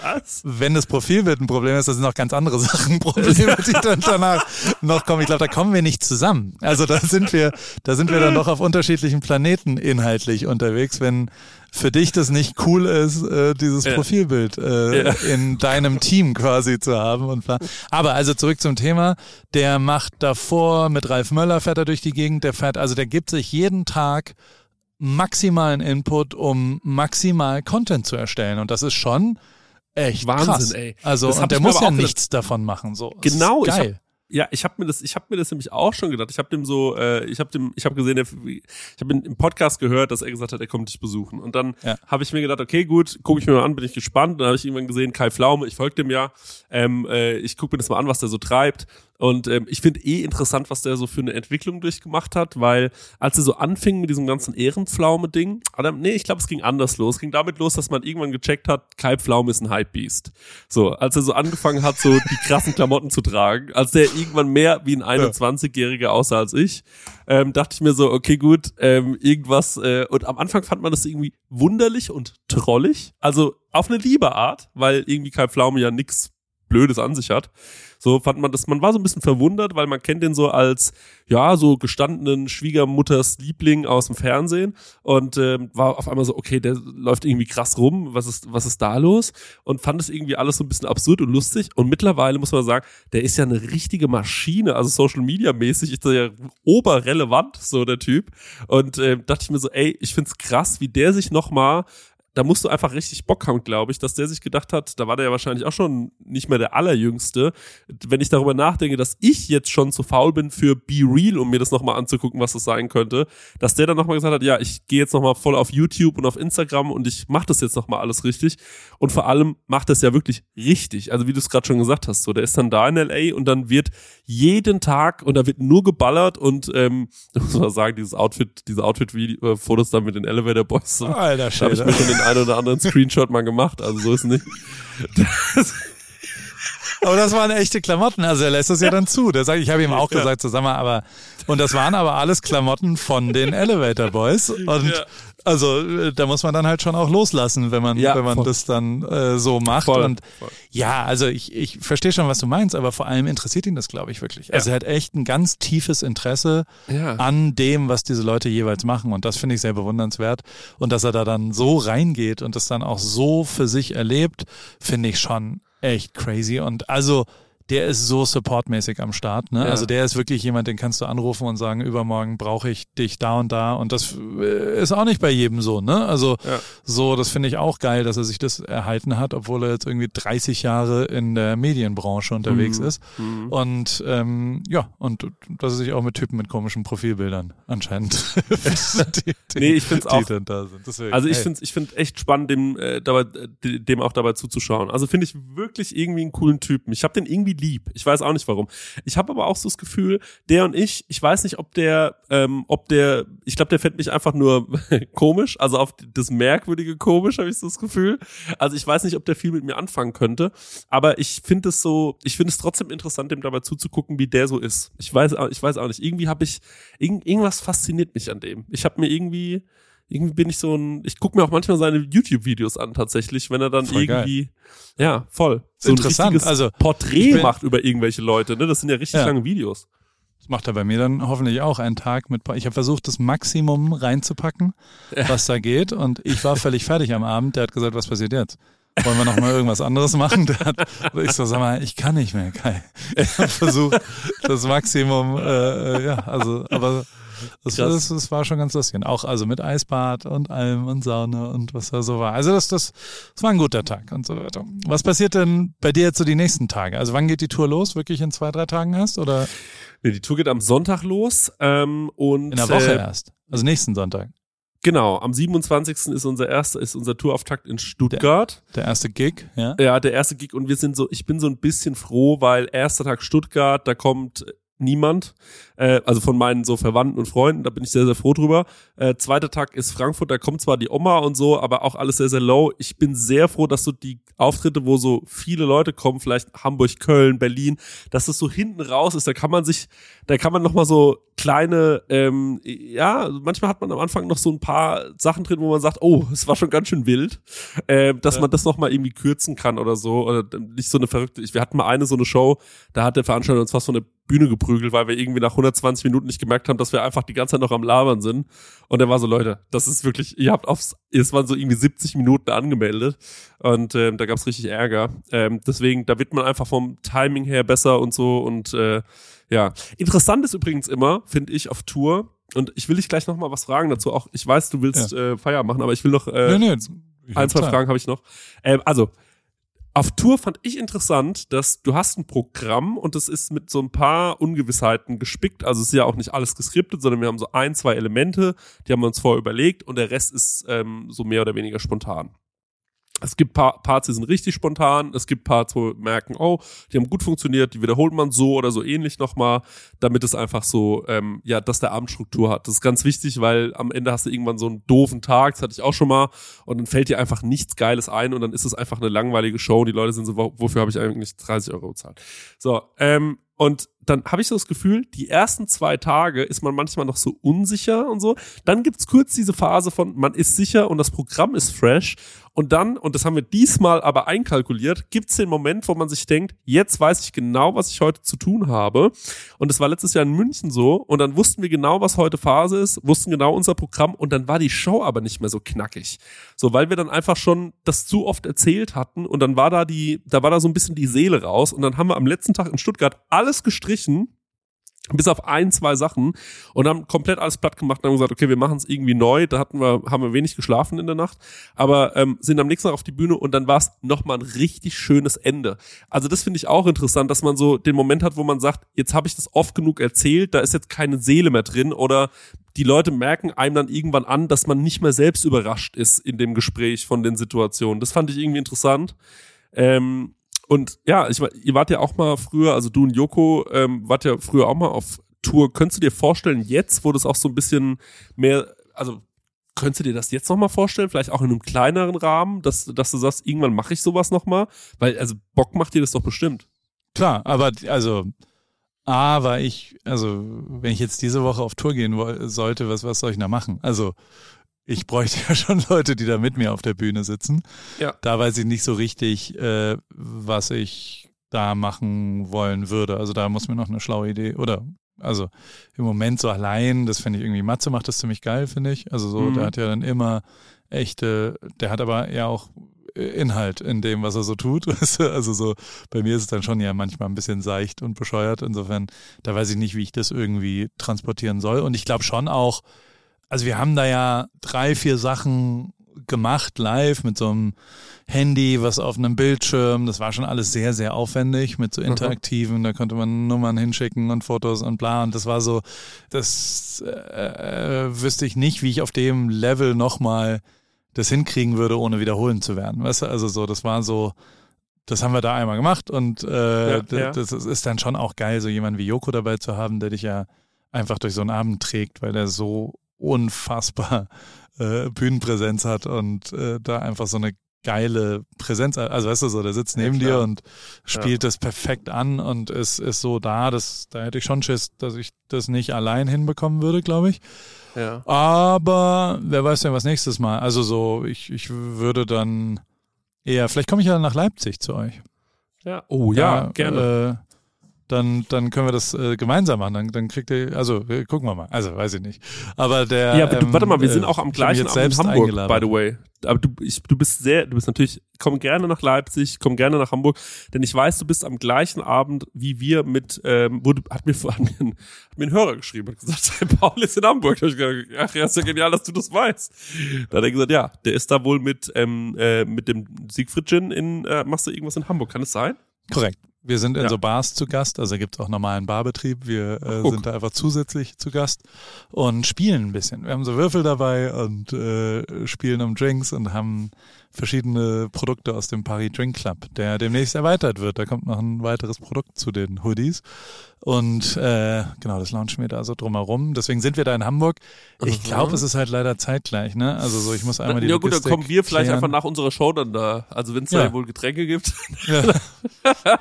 Was? wenn das Profilbild ein Problem ist, das sind noch ganz andere Sachen Probleme, die dann danach noch kommen. Ich glaube, da kommen wir nicht zusammen. Also da sind wir, da sind wir dann doch auf unterschiedlichen Planeten inhaltlich unterwegs, wenn für dich das nicht cool ist, äh, dieses Ja. Profilbild äh, Ja. in deinem Team quasi zu haben. Und. Aber also zurück zum Thema. Der macht davor mit Ralf Möller fährt er durch die Gegend. Der fährt, also der gibt sich jeden Tag maximalen Input, um maximal Content zu erstellen. Und das ist schon echt Wahnsinn, krass. ey. Also Das und der muss ja nichts davon machen. So, Genau, geil. Ja, ich habe mir das, ich habe mir das nämlich auch schon gedacht. Ich habe dem so, äh, ich habe dem, ich habe gesehen, der, ich habe im Podcast gehört, dass er gesagt hat, er kommt dich besuchen. Und dann Ja. habe ich mir gedacht, okay, gut, gucke ich mir mal an, bin ich gespannt. Und dann habe ich irgendwann gesehen, Kai Pflaume, ich folge dem ja. Ähm, äh, ich gucke mir das mal an, was der so treibt. Und ähm, ich finde eh interessant, was der so für eine Entwicklung durchgemacht hat, weil als er so anfing mit diesem ganzen Ehrenpflaume-Ding, nee, ich glaube, es ging anders los. Es ging damit los, dass man irgendwann gecheckt hat, Kai Pflaume ist ein Hypebeast. So, als er so angefangen hat, so die krassen Klamotten zu tragen, als der irgendwann mehr wie ein 21-Jähriger aussah als ich, ähm, dachte ich mir so, okay, gut, ähm, irgendwas, äh, und am Anfang fand man das irgendwie wunderlich und trollig, also auf eine liebe Art, weil irgendwie Kai Pflaume ja nix Blödes an sich hat. So fand man das, man war so ein bisschen verwundert, weil man kennt den so als, ja, so gestandenen Schwiegermutters Liebling aus dem Fernsehen und ähm, war auf einmal so, okay, der läuft irgendwie krass rum, was ist, was ist da los? Und fand es irgendwie alles so ein bisschen absurd und lustig und mittlerweile muss man sagen, der ist ja eine richtige Maschine, also Social Media mäßig ist er ja oberrelevant, so der Typ und äh, dachte ich mir so, ey, ich find's krass, wie der sich nochmal da musst du einfach richtig Bock haben, glaube ich, dass der sich gedacht hat, da war der ja wahrscheinlich auch schon nicht mehr der Allerjüngste. Wenn ich darüber nachdenke, dass ich jetzt schon zu faul bin für Be Real, um mir das nochmal anzugucken, was das sein könnte, dass der dann nochmal gesagt hat, ja, ich gehe jetzt nochmal voll auf YouTube und auf Instagram und ich mache das jetzt nochmal alles richtig. Und vor allem macht das ja wirklich richtig. Also wie du es gerade schon gesagt hast, so der ist dann da in LA und dann wird jeden Tag und da wird nur geballert und ähm, muss man sagen, dieses Outfit, diese Outfit-Fotos dann mit den Elevator Boys. So, Alter da habe ich mir schon den einen oder anderen Screenshot mal gemacht, also so ist nicht. Aber das waren echte Klamotten. Also er lässt es ja dann zu. Der sagt, ich habe ihm auch Ja. gesagt, zusammen, aber und das waren aber alles Klamotten von den Elevator Boys. Und Ja. also äh, da muss man dann halt schon auch loslassen, wenn man, Ja, wenn man voll. das dann äh, so macht. Voll, und voll. ja, also ich, ich verstehe schon, was du meinst, aber vor allem interessiert ihn das, glaube ich, wirklich. Also er hat echt ein ganz tiefes Interesse Ja. an dem, was diese Leute jeweils machen. Und das finde ich sehr bewundernswert. Und dass er da dann so reingeht und das dann auch so für sich erlebt, finde ich schon echt crazy. Und also, der ist so supportmäßig am Start. Ne? Ja. Also der ist wirklich jemand, den kannst du anrufen und sagen, übermorgen brauche ich dich da und da. Und das äh, ist auch nicht bei jedem so. Ne? Also Ja. so, das finde ich auch geil, dass er sich das erhalten hat, obwohl er jetzt irgendwie 30 Jahre in der Medienbranche unterwegs Mhm. ist. Mhm. Und ähm, ja, und dass er sich auch mit Typen mit komischen Profilbildern anscheinend die, die, Nee, ich find's die auch- dann da sind. Deswegen, Also ich ey. finde ich find echt spannend, dem, äh, dabei, dem auch dabei zuzuschauen. Also finde ich wirklich irgendwie einen coolen Typen. Ich habe den irgendwie lieb. Ich weiß auch nicht warum. Ich habe aber auch so das Gefühl, der und ich, ich weiß nicht, ob der, ähm, ob der, ich glaube, der fände mich einfach nur komisch, also auf das merkwürdige komisch, habe ich so das Gefühl. Also ich weiß nicht, ob der viel mit mir anfangen könnte, aber ich finde es so, ich finde es trotzdem interessant, dem dabei zuzugucken, wie der so ist. Ich weiß, ich weiß auch nicht. Irgendwie habe ich, irgend, irgendwas fasziniert mich an dem. Ich habe mir irgendwie, irgendwie bin ich so ein, ich gucke mir auch manchmal seine YouTube-Videos an tatsächlich, wenn er dann Voll geil. irgendwie, ja, voll, so Interessant. ein richtiges Also, Porträt bin- macht über irgendwelche Leute, ne? Das sind ja richtig Ja. lange Videos. Das macht er bei mir dann hoffentlich auch einen Tag mit. Ich habe versucht, das Maximum reinzupacken, was da geht. Und ich war völlig fertig am Abend. Der hat gesagt, was passiert jetzt? Wollen wir noch mal irgendwas anderes machen? Der hat, ich so, sag mal, ich kann nicht mehr, Kai. Ich habe versucht, das Maximum, äh, äh, ja, also, aber das, das, das war schon ganz lustig. Und auch also mit Eisbad und allem und Sauna und was da so war. Also das, das, das war ein guter Tag und so weiter. Was passiert denn bei dir jetzt so die nächsten Tage? Also wann geht die Tour los? Wirklich in zwei, drei Tagen erst? Oder Nee, die Tour geht am Sonntag los ähm, und in der Woche äh, erst? Also nächsten Sonntag. Genau, am 27. ist unser erster, ist unser Tourauftakt in Stuttgart. Der erste Gig, ja. Ja, der erste Gig und wir sind so, ich bin so ein bisschen froh, weil erster Tag Stuttgart, da kommt niemand. Äh, also von meinen so Verwandten und Freunden, da bin ich sehr, sehr froh drüber. Äh, zweiter Tag ist Frankfurt, da kommt zwar die Oma und so, aber auch alles sehr, sehr low. Ich bin sehr froh, dass so die Auftritte, wo so viele Leute kommen, vielleicht Hamburg, Köln, Berlin, dass das so hinten raus ist, da kann man sich, da kann man nochmal so kleine, ähm, ja, manchmal hat man am Anfang noch so ein paar Sachen drin, wo man sagt, oh, es war schon ganz schön wild, äh, dass ja. man das nochmal irgendwie kürzen kann oder so, oder nicht so eine verrückte, wir hatten mal eine so eine Show, da hat der Veranstalter uns fast so eine Bühne geprügelt, weil wir irgendwie nach 120 Minuten nicht gemerkt haben, dass wir einfach die ganze Zeit noch am Labern sind. Und er war so, Leute, das ist wirklich, ihr habt aufs, es waren so irgendwie 70 Minuten angemeldet und ähm, da gab's richtig Ärger. Ähm, deswegen, da wird man einfach vom Timing her besser und so und äh, ja. Interessant ist übrigens immer, finde ich, auf Tour, und ich will dich gleich noch mal was fragen dazu. Auch ich weiß, du willst ja. äh, Feier machen, aber ich will noch äh, nee, nee, ein, zwei Fragen habe ich noch. Ähm, also auf Tour fand ich interessant, dass du hast ein Programm und es ist mit so ein paar Ungewissheiten gespickt. Also es ist ja auch nicht alles geskriptet, sondern wir haben so ein, zwei Elemente, die haben wir uns vorher überlegt und der Rest ist ähm, so mehr oder weniger spontan. Es gibt paar Parts, die sind richtig spontan. Es gibt Parts, wo wir merken, oh, die haben gut funktioniert, die wiederholt man so oder so ähnlich nochmal, damit es einfach so, ähm, ja, dass der Abend Struktur hat. Das ist ganz wichtig, weil am Ende hast du irgendwann so einen doofen Tag, das hatte ich auch schon mal, und dann fällt dir einfach nichts Geiles ein und dann ist es einfach eine langweilige Show und die Leute sind so, wofür habe ich eigentlich 30 Euro bezahlt? So, ähm, und dann habe ich so das Gefühl, die ersten zwei Tage ist man manchmal noch so unsicher und so. Dann gibt's kurz diese Phase von, man ist sicher und das Programm ist fresh. Und dann, und das haben wir diesmal aber einkalkuliert, gibt's den Moment, wo man sich denkt, jetzt weiß ich genau, was ich heute zu tun habe. Und das war letztes Jahr in München so. Und dann wussten wir genau, was heute Phase ist, wussten genau unser Programm. Und dann war die Show aber nicht mehr so knackig. So, weil wir dann einfach schon das zu oft erzählt hatten. Und dann war da die, da war da so ein bisschen die Seele raus. Und dann haben wir am letzten Tag in Stuttgart alles gestrichen bis auf ein, zwei Sachen und haben komplett alles platt gemacht und haben gesagt, okay, wir machen es irgendwie neu. Da hatten wir, haben wir wenig geschlafen in der Nacht, aber ähm, sind am nächsten Tag auf die Bühne und dann war es nochmal ein richtig schönes Ende. Also das finde ich auch interessant, dass man so den Moment hat, wo man sagt, jetzt habe ich das oft genug erzählt, da ist jetzt keine Seele mehr drin oder die Leute merken einem dann irgendwann an, dass man nicht mehr selbst überrascht ist in dem Gespräch von den Situationen. Das fand ich irgendwie interessant. Ähm, und ja, ich, ihr wart ja auch mal früher, also du und Joko, ähm, wart ja früher auch mal auf Tour. Könntest du dir vorstellen, jetzt, wo das auch so ein bisschen mehr, also könntest du dir das jetzt nochmal vorstellen, vielleicht auch in einem kleineren Rahmen, dass, dass du sagst, irgendwann mache ich sowas nochmal? Weil, also Bock macht dir das doch bestimmt. Klar, aber also A war ich, also wenn ich jetzt diese Woche auf Tour gehen sollte, was, was soll ich da machen? Also ich bräuchte ja schon Leute, die da mit mir auf der Bühne sitzen. Ja. Da weiß ich nicht so richtig, äh, was ich da machen wollen würde. Also da muss mir noch eine schlaue Idee oder also im Moment so allein, das finde ich irgendwie, Matze macht das ziemlich geil, finde ich. Also so, mhm. der hat ja dann immer echte, der hat aber ja auch Inhalt in dem, was er so tut. Also so, bei mir ist es dann schon ja manchmal ein bisschen seicht und bescheuert. Insofern, da weiß ich nicht, wie ich das irgendwie transportieren soll. Und ich glaube schon auch, also wir haben da ja drei, vier Sachen gemacht live mit so einem Handy, was auf einem Bildschirm, das war schon alles sehr, sehr aufwendig mit so mhm. interaktiven, mhm. da konnte man Nummern hinschicken und Fotos und bla und das war so, das äh, äh, wüsste ich nicht, wie ich auf dem Level nochmal das hinkriegen würde, ohne wiederholen zu werden. Weißt du, also so, das war so, das haben wir da einmal gemacht und äh, ja, ja. das ist dann schon auch geil, so jemanden wie Joko dabei zu haben, der dich ja einfach durch so einen Abend trägt, weil der so unfassbar äh, Bühnenpräsenz hat und äh, da einfach so eine geile Präsenz, also weißt du so, der sitzt neben ja, dir und spielt ja. das perfekt an und ist, ist so da, das, da hätte ich schon Schiss, dass ich das nicht allein hinbekommen würde, glaube ich. Ja. Aber wer weiß denn was nächstes Mal. Also so, ich, ich würde dann eher, vielleicht komme ich ja nach Leipzig zu euch. Ja, oh ja, da, gerne. Äh, dann, dann können wir das äh, gemeinsam machen. Dann, dann kriegt ihr, also äh, gucken wir mal. Also weiß ich nicht. Aber der. Ja, ähm, warte mal, wir sind auch am gleichen Abend in Hamburg, eingeladen. by the way. Aber du, ich, du bist sehr, du bist natürlich, komm gerne nach Leipzig, komm gerne nach Hamburg, denn ich weiß, du bist am gleichen Abend wie wir mit, ähm, wurde, hat mir, hat mir, ein, hat mir ein Hörer geschrieben, hat gesagt, hey, Paul ist in Hamburg. Da hab ich gedacht, ach ja, ist ja genial, dass du das weißt. Da hat er gesagt, ja, der ist da wohl mit, ähm, äh, mit dem Siegfried Gin in, äh, machst du irgendwas in Hamburg, kann es sein? Korrekt. Wir sind in ja. so Bars zu Gast, also gibt es auch normalen Barbetrieb. Wir äh, sind da einfach zusätzlich zu Gast und spielen ein bisschen. Wir haben so Würfel dabei und äh, spielen um Drinks und haben verschiedene Produkte aus dem Paris Drink Club, der demnächst erweitert wird. Da kommt noch ein weiteres Produkt zu den Hoodies. Und äh, genau, das launchen wir da so drumherum. Deswegen sind wir da in Hamburg. Ich Mhm. glaube, es ist halt leider zeitgleich, ne? Also so, ich muss einmal die ja gut, dann Logistik kommen wir vielleicht klären. einfach nach unserer Show dann da. Also wenn es Ja. da wohl Getränke gibt. Ja.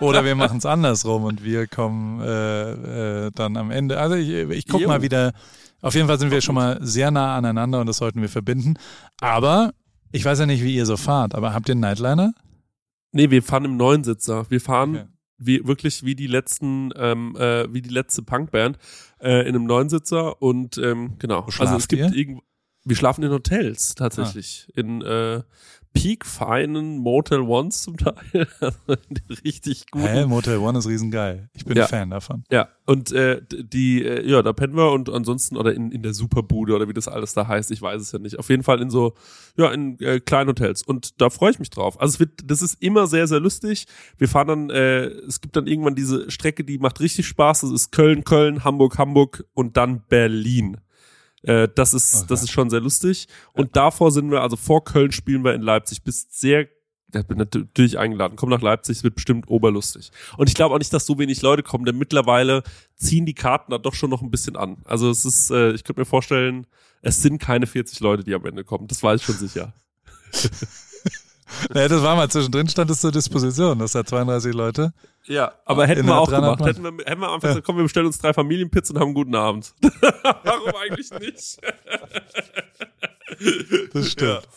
Oder wir machen es andersrum und wir kommen äh, äh, dann am Ende. Also ich, ich guck Jo. mal wieder. Auf jeden Fall sind wir schon mal sehr nah aneinander und das sollten wir verbinden. Aber ich weiß ja nicht, wie ihr so fahrt, aber habt ihr einen Nightliner? Nee, wir fahren im Neunsitzer. Wir fahren Okay. wie wirklich wie die letzten, ähm, äh, wie die letzte Punkband äh, in einem Neunsitzer und ähm, genau. Wo also es schlaft gibt ihr? Wir schlafen in Hotels tatsächlich. In äh, peak feinen Motel Ones zum Teil. Also richtig guten. Hä, Motel One ist riesengeil. Ich bin Ja. Fan davon. Ja, und äh, die, äh, ja, da pennen wir und ansonsten, oder in, in der Superbude oder wie das alles da heißt, ich weiß es ja nicht. Auf jeden Fall in so, ja, in äh, kleinen Hotels. Und da freue ich mich drauf. Also es wird, das ist immer sehr, sehr lustig. Wir fahren dann, äh, es gibt dann irgendwann diese Strecke, die macht richtig Spaß. Das ist Köln, Köln, Hamburg, Hamburg und dann Berlin. Äh, das ist, Okay. das ist schon sehr lustig. Und davor sind wir, also vor Köln spielen wir in Leipzig. Bist sehr ich bin natürlich eingeladen. Komm nach Leipzig, es wird bestimmt oberlustig. Und ich glaube auch nicht, dass so wenig Leute kommen, denn mittlerweile ziehen die Karten da doch schon noch ein bisschen an. Also es ist, äh, ich könnte mir vorstellen, es sind keine 40 Leute, die am Ende kommen. Das weiß ich schon sicher. Nee, das war mal zwischendrin, stand es zur Disposition. Das hat 32 Leute. Ja, aber hätten wir auch 300 gemacht. Hätten wir, hätten wir einfach gesagt, komm, wir bestellen uns drei Familienpizzen und haben einen guten Abend. Warum eigentlich nicht? Das stimmt.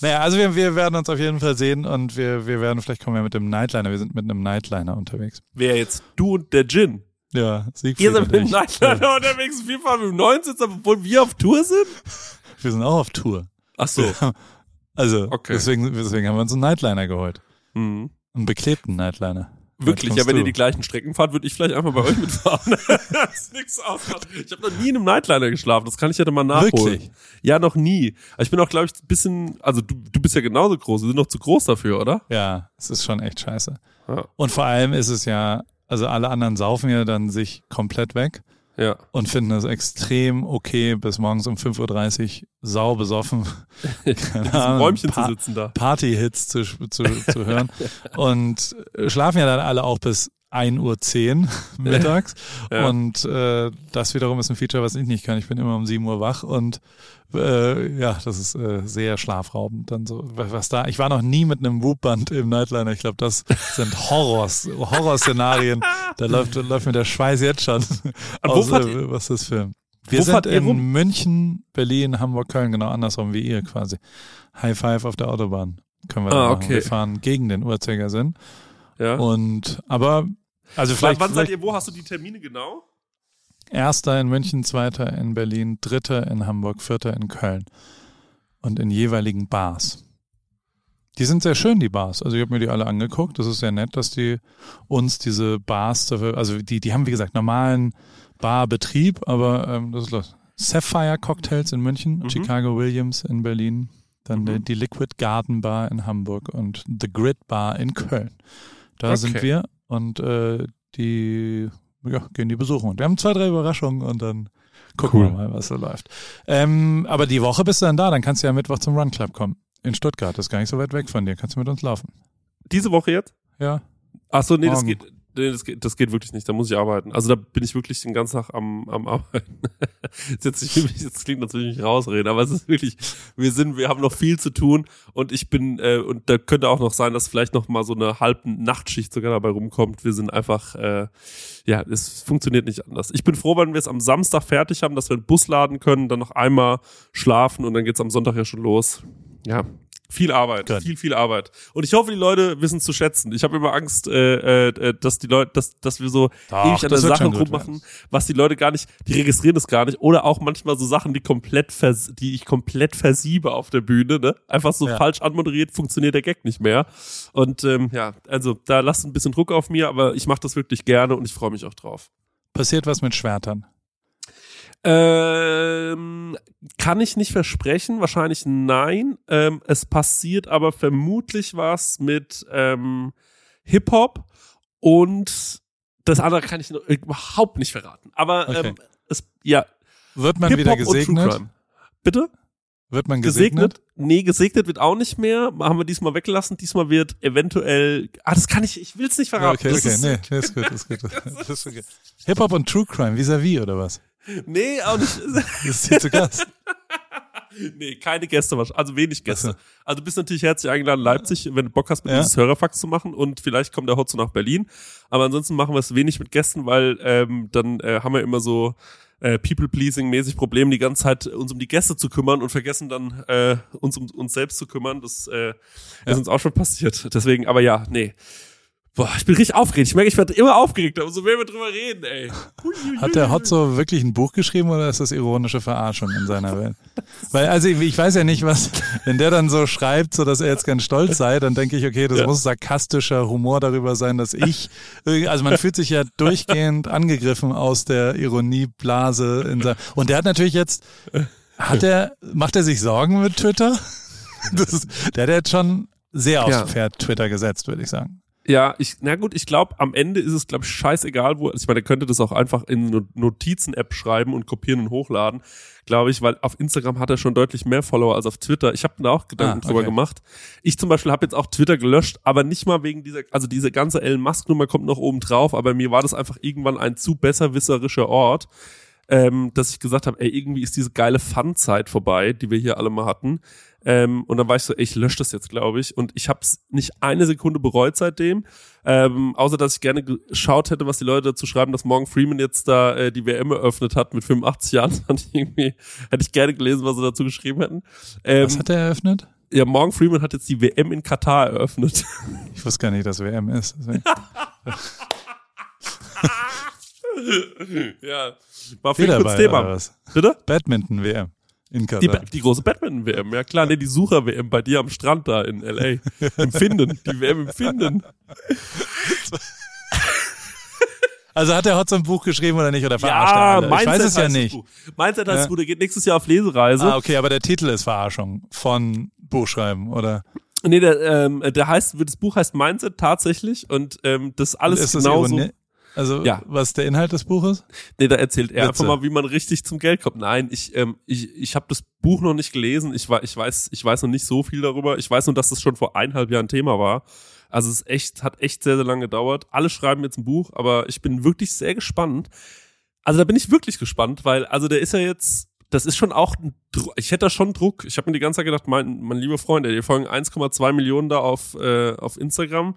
Naja, also wir, wir werden uns auf jeden Fall sehen und wir, wir werden, vielleicht kommen wir mit dem Nightliner. Wir sind mit einem Nightliner unterwegs. Wer jetzt? Du und der Gin. Ja, Siegfried Ihr seid und mit dem. Nightliner unterwegs, wir fahren mit dem Neunsitzer, obwohl wir auf Tour sind? Wir sind auch auf Tour. Ach so. Also, Okay. deswegen, deswegen haben wir uns einen Nightliner geholt. Mhm. Einen beklebten Nightliner. Wirklich, ja, wenn ihr du. die gleichen Strecken fahrt, würde ich vielleicht einfach bei euch mitfahren. das ist nix ausmacht. Ich habe noch nie in einem Nightliner geschlafen, das kann ich ja dann mal nachholen. Wirklich? Ja, noch nie. Aber Ich bin auch, glaube ich, ein bisschen, also du, du bist ja genauso groß, wir sind noch zu groß dafür, oder? Ja, es ist schon echt scheiße. Ja. Und vor allem ist es ja, also alle anderen saufen ja dann sich komplett weg Ja. und finden es extrem okay, bis morgens um 5.30 Uhr sau besoffen. In diesem Räumchen Pa- zu sitzen da. Partyhits zu, zu, zu hören. Und äh, schlafen ja dann alle auch bis 1.10 Uhr mittags. Ja. Und äh, das wiederum ist ein Feature, was ich nicht kann. Ich bin immer um 7 Uhr wach und äh, ja, das ist äh, sehr schlafraubend. Dann so, was da. Ich war noch nie mit einem Whoop-Band im Nightliner. Ich glaube, das sind Horrors, Horrorszenarien. Da läuft, läuft mir der Schweiß jetzt schon. aus, fahrt äh, was ist das für? Wir sind in rum? München, Berlin, Hamburg, Köln, genau andersrum wie ihr quasi. High Five auf der Autobahn können wir da Ah, machen. okay. Wir fahren gegen den Uhrzeigersinn. Ja. Und aber also Wann, vielleicht, wann seid vielleicht ihr, wo hast du die Termine genau? erster in München, zweiter in Berlin, dritter in Hamburg, vierter in Köln und in jeweiligen Bars. Die sind sehr schön, die Bars. Also ich habe mir die alle angeguckt. Das ist sehr nett, dass die uns diese Bars, dafür, also die, die haben wie gesagt normalen Barbetrieb, aber ähm, das ist los. Sapphire Cocktails in München, Mhm. Chicago Williams in Berlin, dann Mhm. die, die Liquid Garden Bar in Hamburg und The Grid Bar in Köln. Da Okay. sind wir und äh, die ja, gehen die besuchen. Und wir haben zwei, drei Überraschungen und dann gucken Cool. wir mal, was so läuft. Ähm, aber die Woche bist du dann da, dann kannst du ja Mittwoch zum Run Club kommen. In Stuttgart, das ist gar nicht so weit weg von dir. Kannst du mit uns laufen? Diese Woche jetzt? Ja. Ach so, nee, das Morgen. geht, nee, das geht, das geht wirklich nicht. Da muss ich arbeiten. Also da bin ich wirklich den ganzen Tag am, am Arbeiten. mich, jetzt klingt natürlich nicht rausreden, aber es ist wirklich, wir sind, wir haben noch viel zu tun und ich bin, äh, und da könnte auch noch sein, dass vielleicht noch mal so eine halbe Nachtschicht sogar dabei rumkommt. Wir sind einfach, äh, ja, es funktioniert nicht anders. Ich bin froh, wenn wir es am Samstag fertig haben, dass wir einen Bus laden können, dann noch einmal schlafen und dann geht's am Sonntag ja schon los. Ja, viel Arbeit, Gut. viel, viel Arbeit. Und ich hoffe, die Leute wissen zu schätzen. Ich habe immer Angst, äh, äh, dass die Leute, dass, dass wir so Doch, ewig an der Sache rummachen, was die Leute gar nicht, die registrieren das gar nicht. Oder auch manchmal so Sachen, die komplett vers die ich komplett versiebe auf der Bühne, ne? Einfach so Ja. falsch anmoderiert, funktioniert der Gag nicht mehr. Und ähm, ja, also da lasst ein bisschen Druck auf mir, aber ich mache das wirklich gerne und ich freue mich auch drauf. Passiert was mit Schwertern? Ähm, kann ich nicht versprechen, wahrscheinlich nein. Ähm, es passiert aber vermutlich was mit ähm, Hip-Hop und das andere kann ich überhaupt nicht verraten. Aber Okay. ähm, es, ja, Wird man wieder gesegnet? Bitte? Wird man gesegnet? gesegnet? Nee, gesegnet wird auch nicht mehr. Haben wir diesmal weggelassen. Diesmal wird eventuell. Ah, das kann ich. Ich will es nicht Ja, verraten. okay, das okay, ist, nee, nee, ist gut, ist gut. Okay. Hip-Hop und True Crime, vis-à-vis oder was? Nee, auch nicht. Das ist hier zu Gast. nee, keine Gäste wahrscheinlich. Also wenig Gäste. Also du bist natürlich herzlich eingeladen, Leipzig, wenn du Bock hast, mit Ja. dieses Hörerfax zu machen und vielleicht kommt der Hotzo nach Berlin. Aber ansonsten machen wir es wenig mit Gästen, weil ähm, dann äh, haben wir immer so äh, People-Pleasing-mäßig Probleme, die ganze Zeit uns um die Gäste zu kümmern und vergessen dann äh, uns um uns selbst zu kümmern. Das äh, ist uns auch schon passiert. Deswegen, aber ja, nee. Boah, ich bin richtig aufgeregt. Ich merke, ich werde immer aufgeregter, umso mehr wir drüber reden, ey. Hat der Hotzo wirklich ein Buch geschrieben oder ist das ironische Verarschung in seiner Welt? Weil, also ich ich weiß ja nicht, was, wenn der dann so schreibt, so dass er jetzt ganz stolz sei, dann denke ich, okay, das Ja. muss sarkastischer Humor darüber sein, dass ich, also man fühlt sich ja durchgehend angegriffen aus der Ironieblase in sein, und der hat natürlich jetzt, hat er, macht er sich Sorgen mit Twitter? Das ist, der hat jetzt schon sehr aufs Ja. Pferd Twitter gesetzt, würde ich sagen. Ja, ich, na gut, ich glaube, am Ende ist es, glaube ich, scheißegal, wo, also ich meine, er könnte das auch einfach in eine Notizen-App schreiben und kopieren und hochladen, glaube ich, weil auf Instagram hat er schon deutlich mehr Follower als auf Twitter. Ich habe da auch Gedanken Ah, drüber okay. gemacht. Ich zum Beispiel habe jetzt auch Twitter gelöscht, aber nicht mal wegen dieser, also diese ganze Elon Musk-Nummer kommt noch oben drauf, aber mir war das einfach irgendwann ein zu besserwisserischer Ort, ähm, dass ich gesagt habe, ey, irgendwie ist diese geile Fun-Zeit vorbei, die wir hier alle mal hatten. Ähm, und dann war ich so, ey, ich lösche das jetzt, glaube ich. Und ich habe es nicht eine Sekunde bereut seitdem. Ähm, außer dass ich gerne geschaut hätte, was die Leute dazu schreiben, dass Morgan Freeman jetzt da äh, die WM eröffnet hat mit 85 Jahren. Das fand ich irgendwie, hätte ich gerne gelesen, was sie dazu geschrieben hätten. Ähm, Was hat er eröffnet? ja, Morgan Freeman hat jetzt die WM in Katar eröffnet. Ich wusste gar nicht, dass WM ist. Ja, war ihn kurz Thema. Bitte? Badminton WM in Die, Katar. Ba- die große Batman-WM, ja klar, nee, die Sucher-WM bei dir am Strand da in L.A. Im Finden, die WM im Finden. Also hat der Hotz ein Buch geschrieben oder nicht? Oder verarscht er Ja, alle? Ich Mindset weiß es ja das nicht. Mindset heißt Ja. das Buch, der geht nächstes Jahr auf Lesereise. Ah, okay, aber der Titel ist Verarschung von Buchschreiben, oder? Nee, der, ähm, der heißt, das Buch heißt Mindset tatsächlich und ähm, das alles ist das genauso. Ironie? Also, Ja. was der Inhalt des Buches? Nee, da erzählt er Witze. einfach mal, wie man richtig zum Geld kommt. Nein, ich, ähm, ich, ich habe das Buch noch nicht gelesen. Ich, wei- ich weiß, ich weiß noch nicht so viel darüber. Ich weiß nur, dass das schon vor eineinhalb Jahren Thema war. Also es ist echt, hat echt sehr, sehr lange gedauert. Alle schreiben jetzt ein Buch, aber ich bin wirklich sehr gespannt. Also da bin ich wirklich gespannt, weil, also der ist ja jetzt, das ist schon auch, ich hätte da schon Druck. Ich habe mir die ganze Zeit gedacht, mein, mein lieber Freund, die folgen 1,2 Millionen da auf, äh, auf Instagram.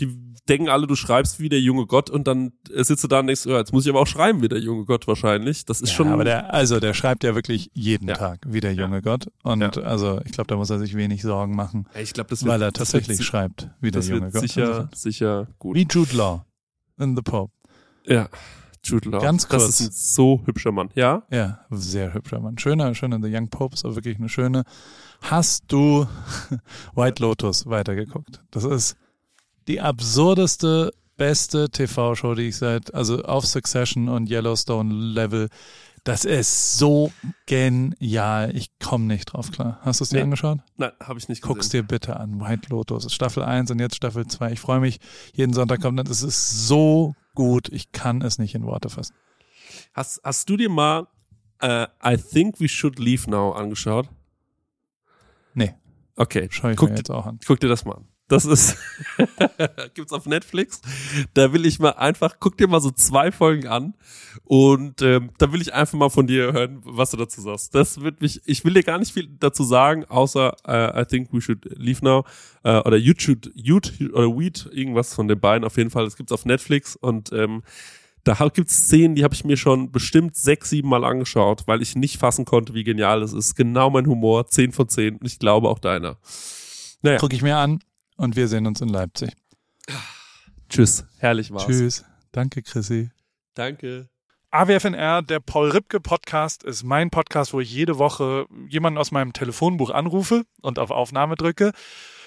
Die denken alle, du schreibst wie der junge Gott und dann sitzt du da und denkst, ja, jetzt muss ich aber auch schreiben wie der junge Gott wahrscheinlich. Das ist ja, schon. aber der, also der schreibt ja wirklich jeden Ja. Tag, wie der junge Gott. Und Ja. also ich glaube, da muss er sich wenig Sorgen machen, ich glaube, das wird, weil er tatsächlich wird, schreibt, wie der junge wird Gott. sicher, Also, sicher gut. wie Jude Law in The Pope. Ja, Jude Law. Ganz kurz. Das ist ein so hübscher Mann. Ja? Ja, sehr hübscher Mann. Schöner, schöner The Young Pope ist auch wirklich eine schöne. Hast du White Lotus weitergeguckt? Das ist die absurdeste, beste TV-Show, die ich seit, also auf Succession und Yellowstone Level. Das ist so genial. Ich komme nicht drauf klar. Hast du es dir Nee. angeschaut? Nein, habe ich nicht Guck's gesehen. dir bitte an. White Lotus. Staffel 1 und jetzt Staffel 2. Ich freue mich. Jeden Sonntag kommt das. Es ist so gut. Ich kann es nicht in Worte fassen. Hast, hast du dir mal äh, I Think We Should Leave Now angeschaut? Nee, Okay, schaue ich guck, mir jetzt auch an. guck dir das mal an. Das ist, gibt's auf Netflix. Da will ich mal einfach, guck dir mal so zwei Folgen an und ähm, da will ich einfach mal von dir hören, was du dazu sagst. Das wird mich, ich will dir gar nicht viel dazu sagen, außer äh, I think we should leave now äh, oder you should, you oder weed, irgendwas von den beiden auf jeden Fall. Das gibt's auf Netflix und ähm, da gibt's Szenen, die habe ich mir schon bestimmt sechs, sieben Mal angeschaut, weil ich nicht fassen konnte, wie genial das ist. Genau mein Humor, zehn von zehn und ich glaube auch deiner. Naja, Gucke ich mir an und wir sehen uns in Leipzig. tschüss, herrlich war's. Tschüss. Danke, Chrissy. Danke. AWFNR, der Paul Ripke Podcast, ist mein Podcast, wo ich jede Woche jemanden aus meinem Telefonbuch anrufe und auf Aufnahme drücke.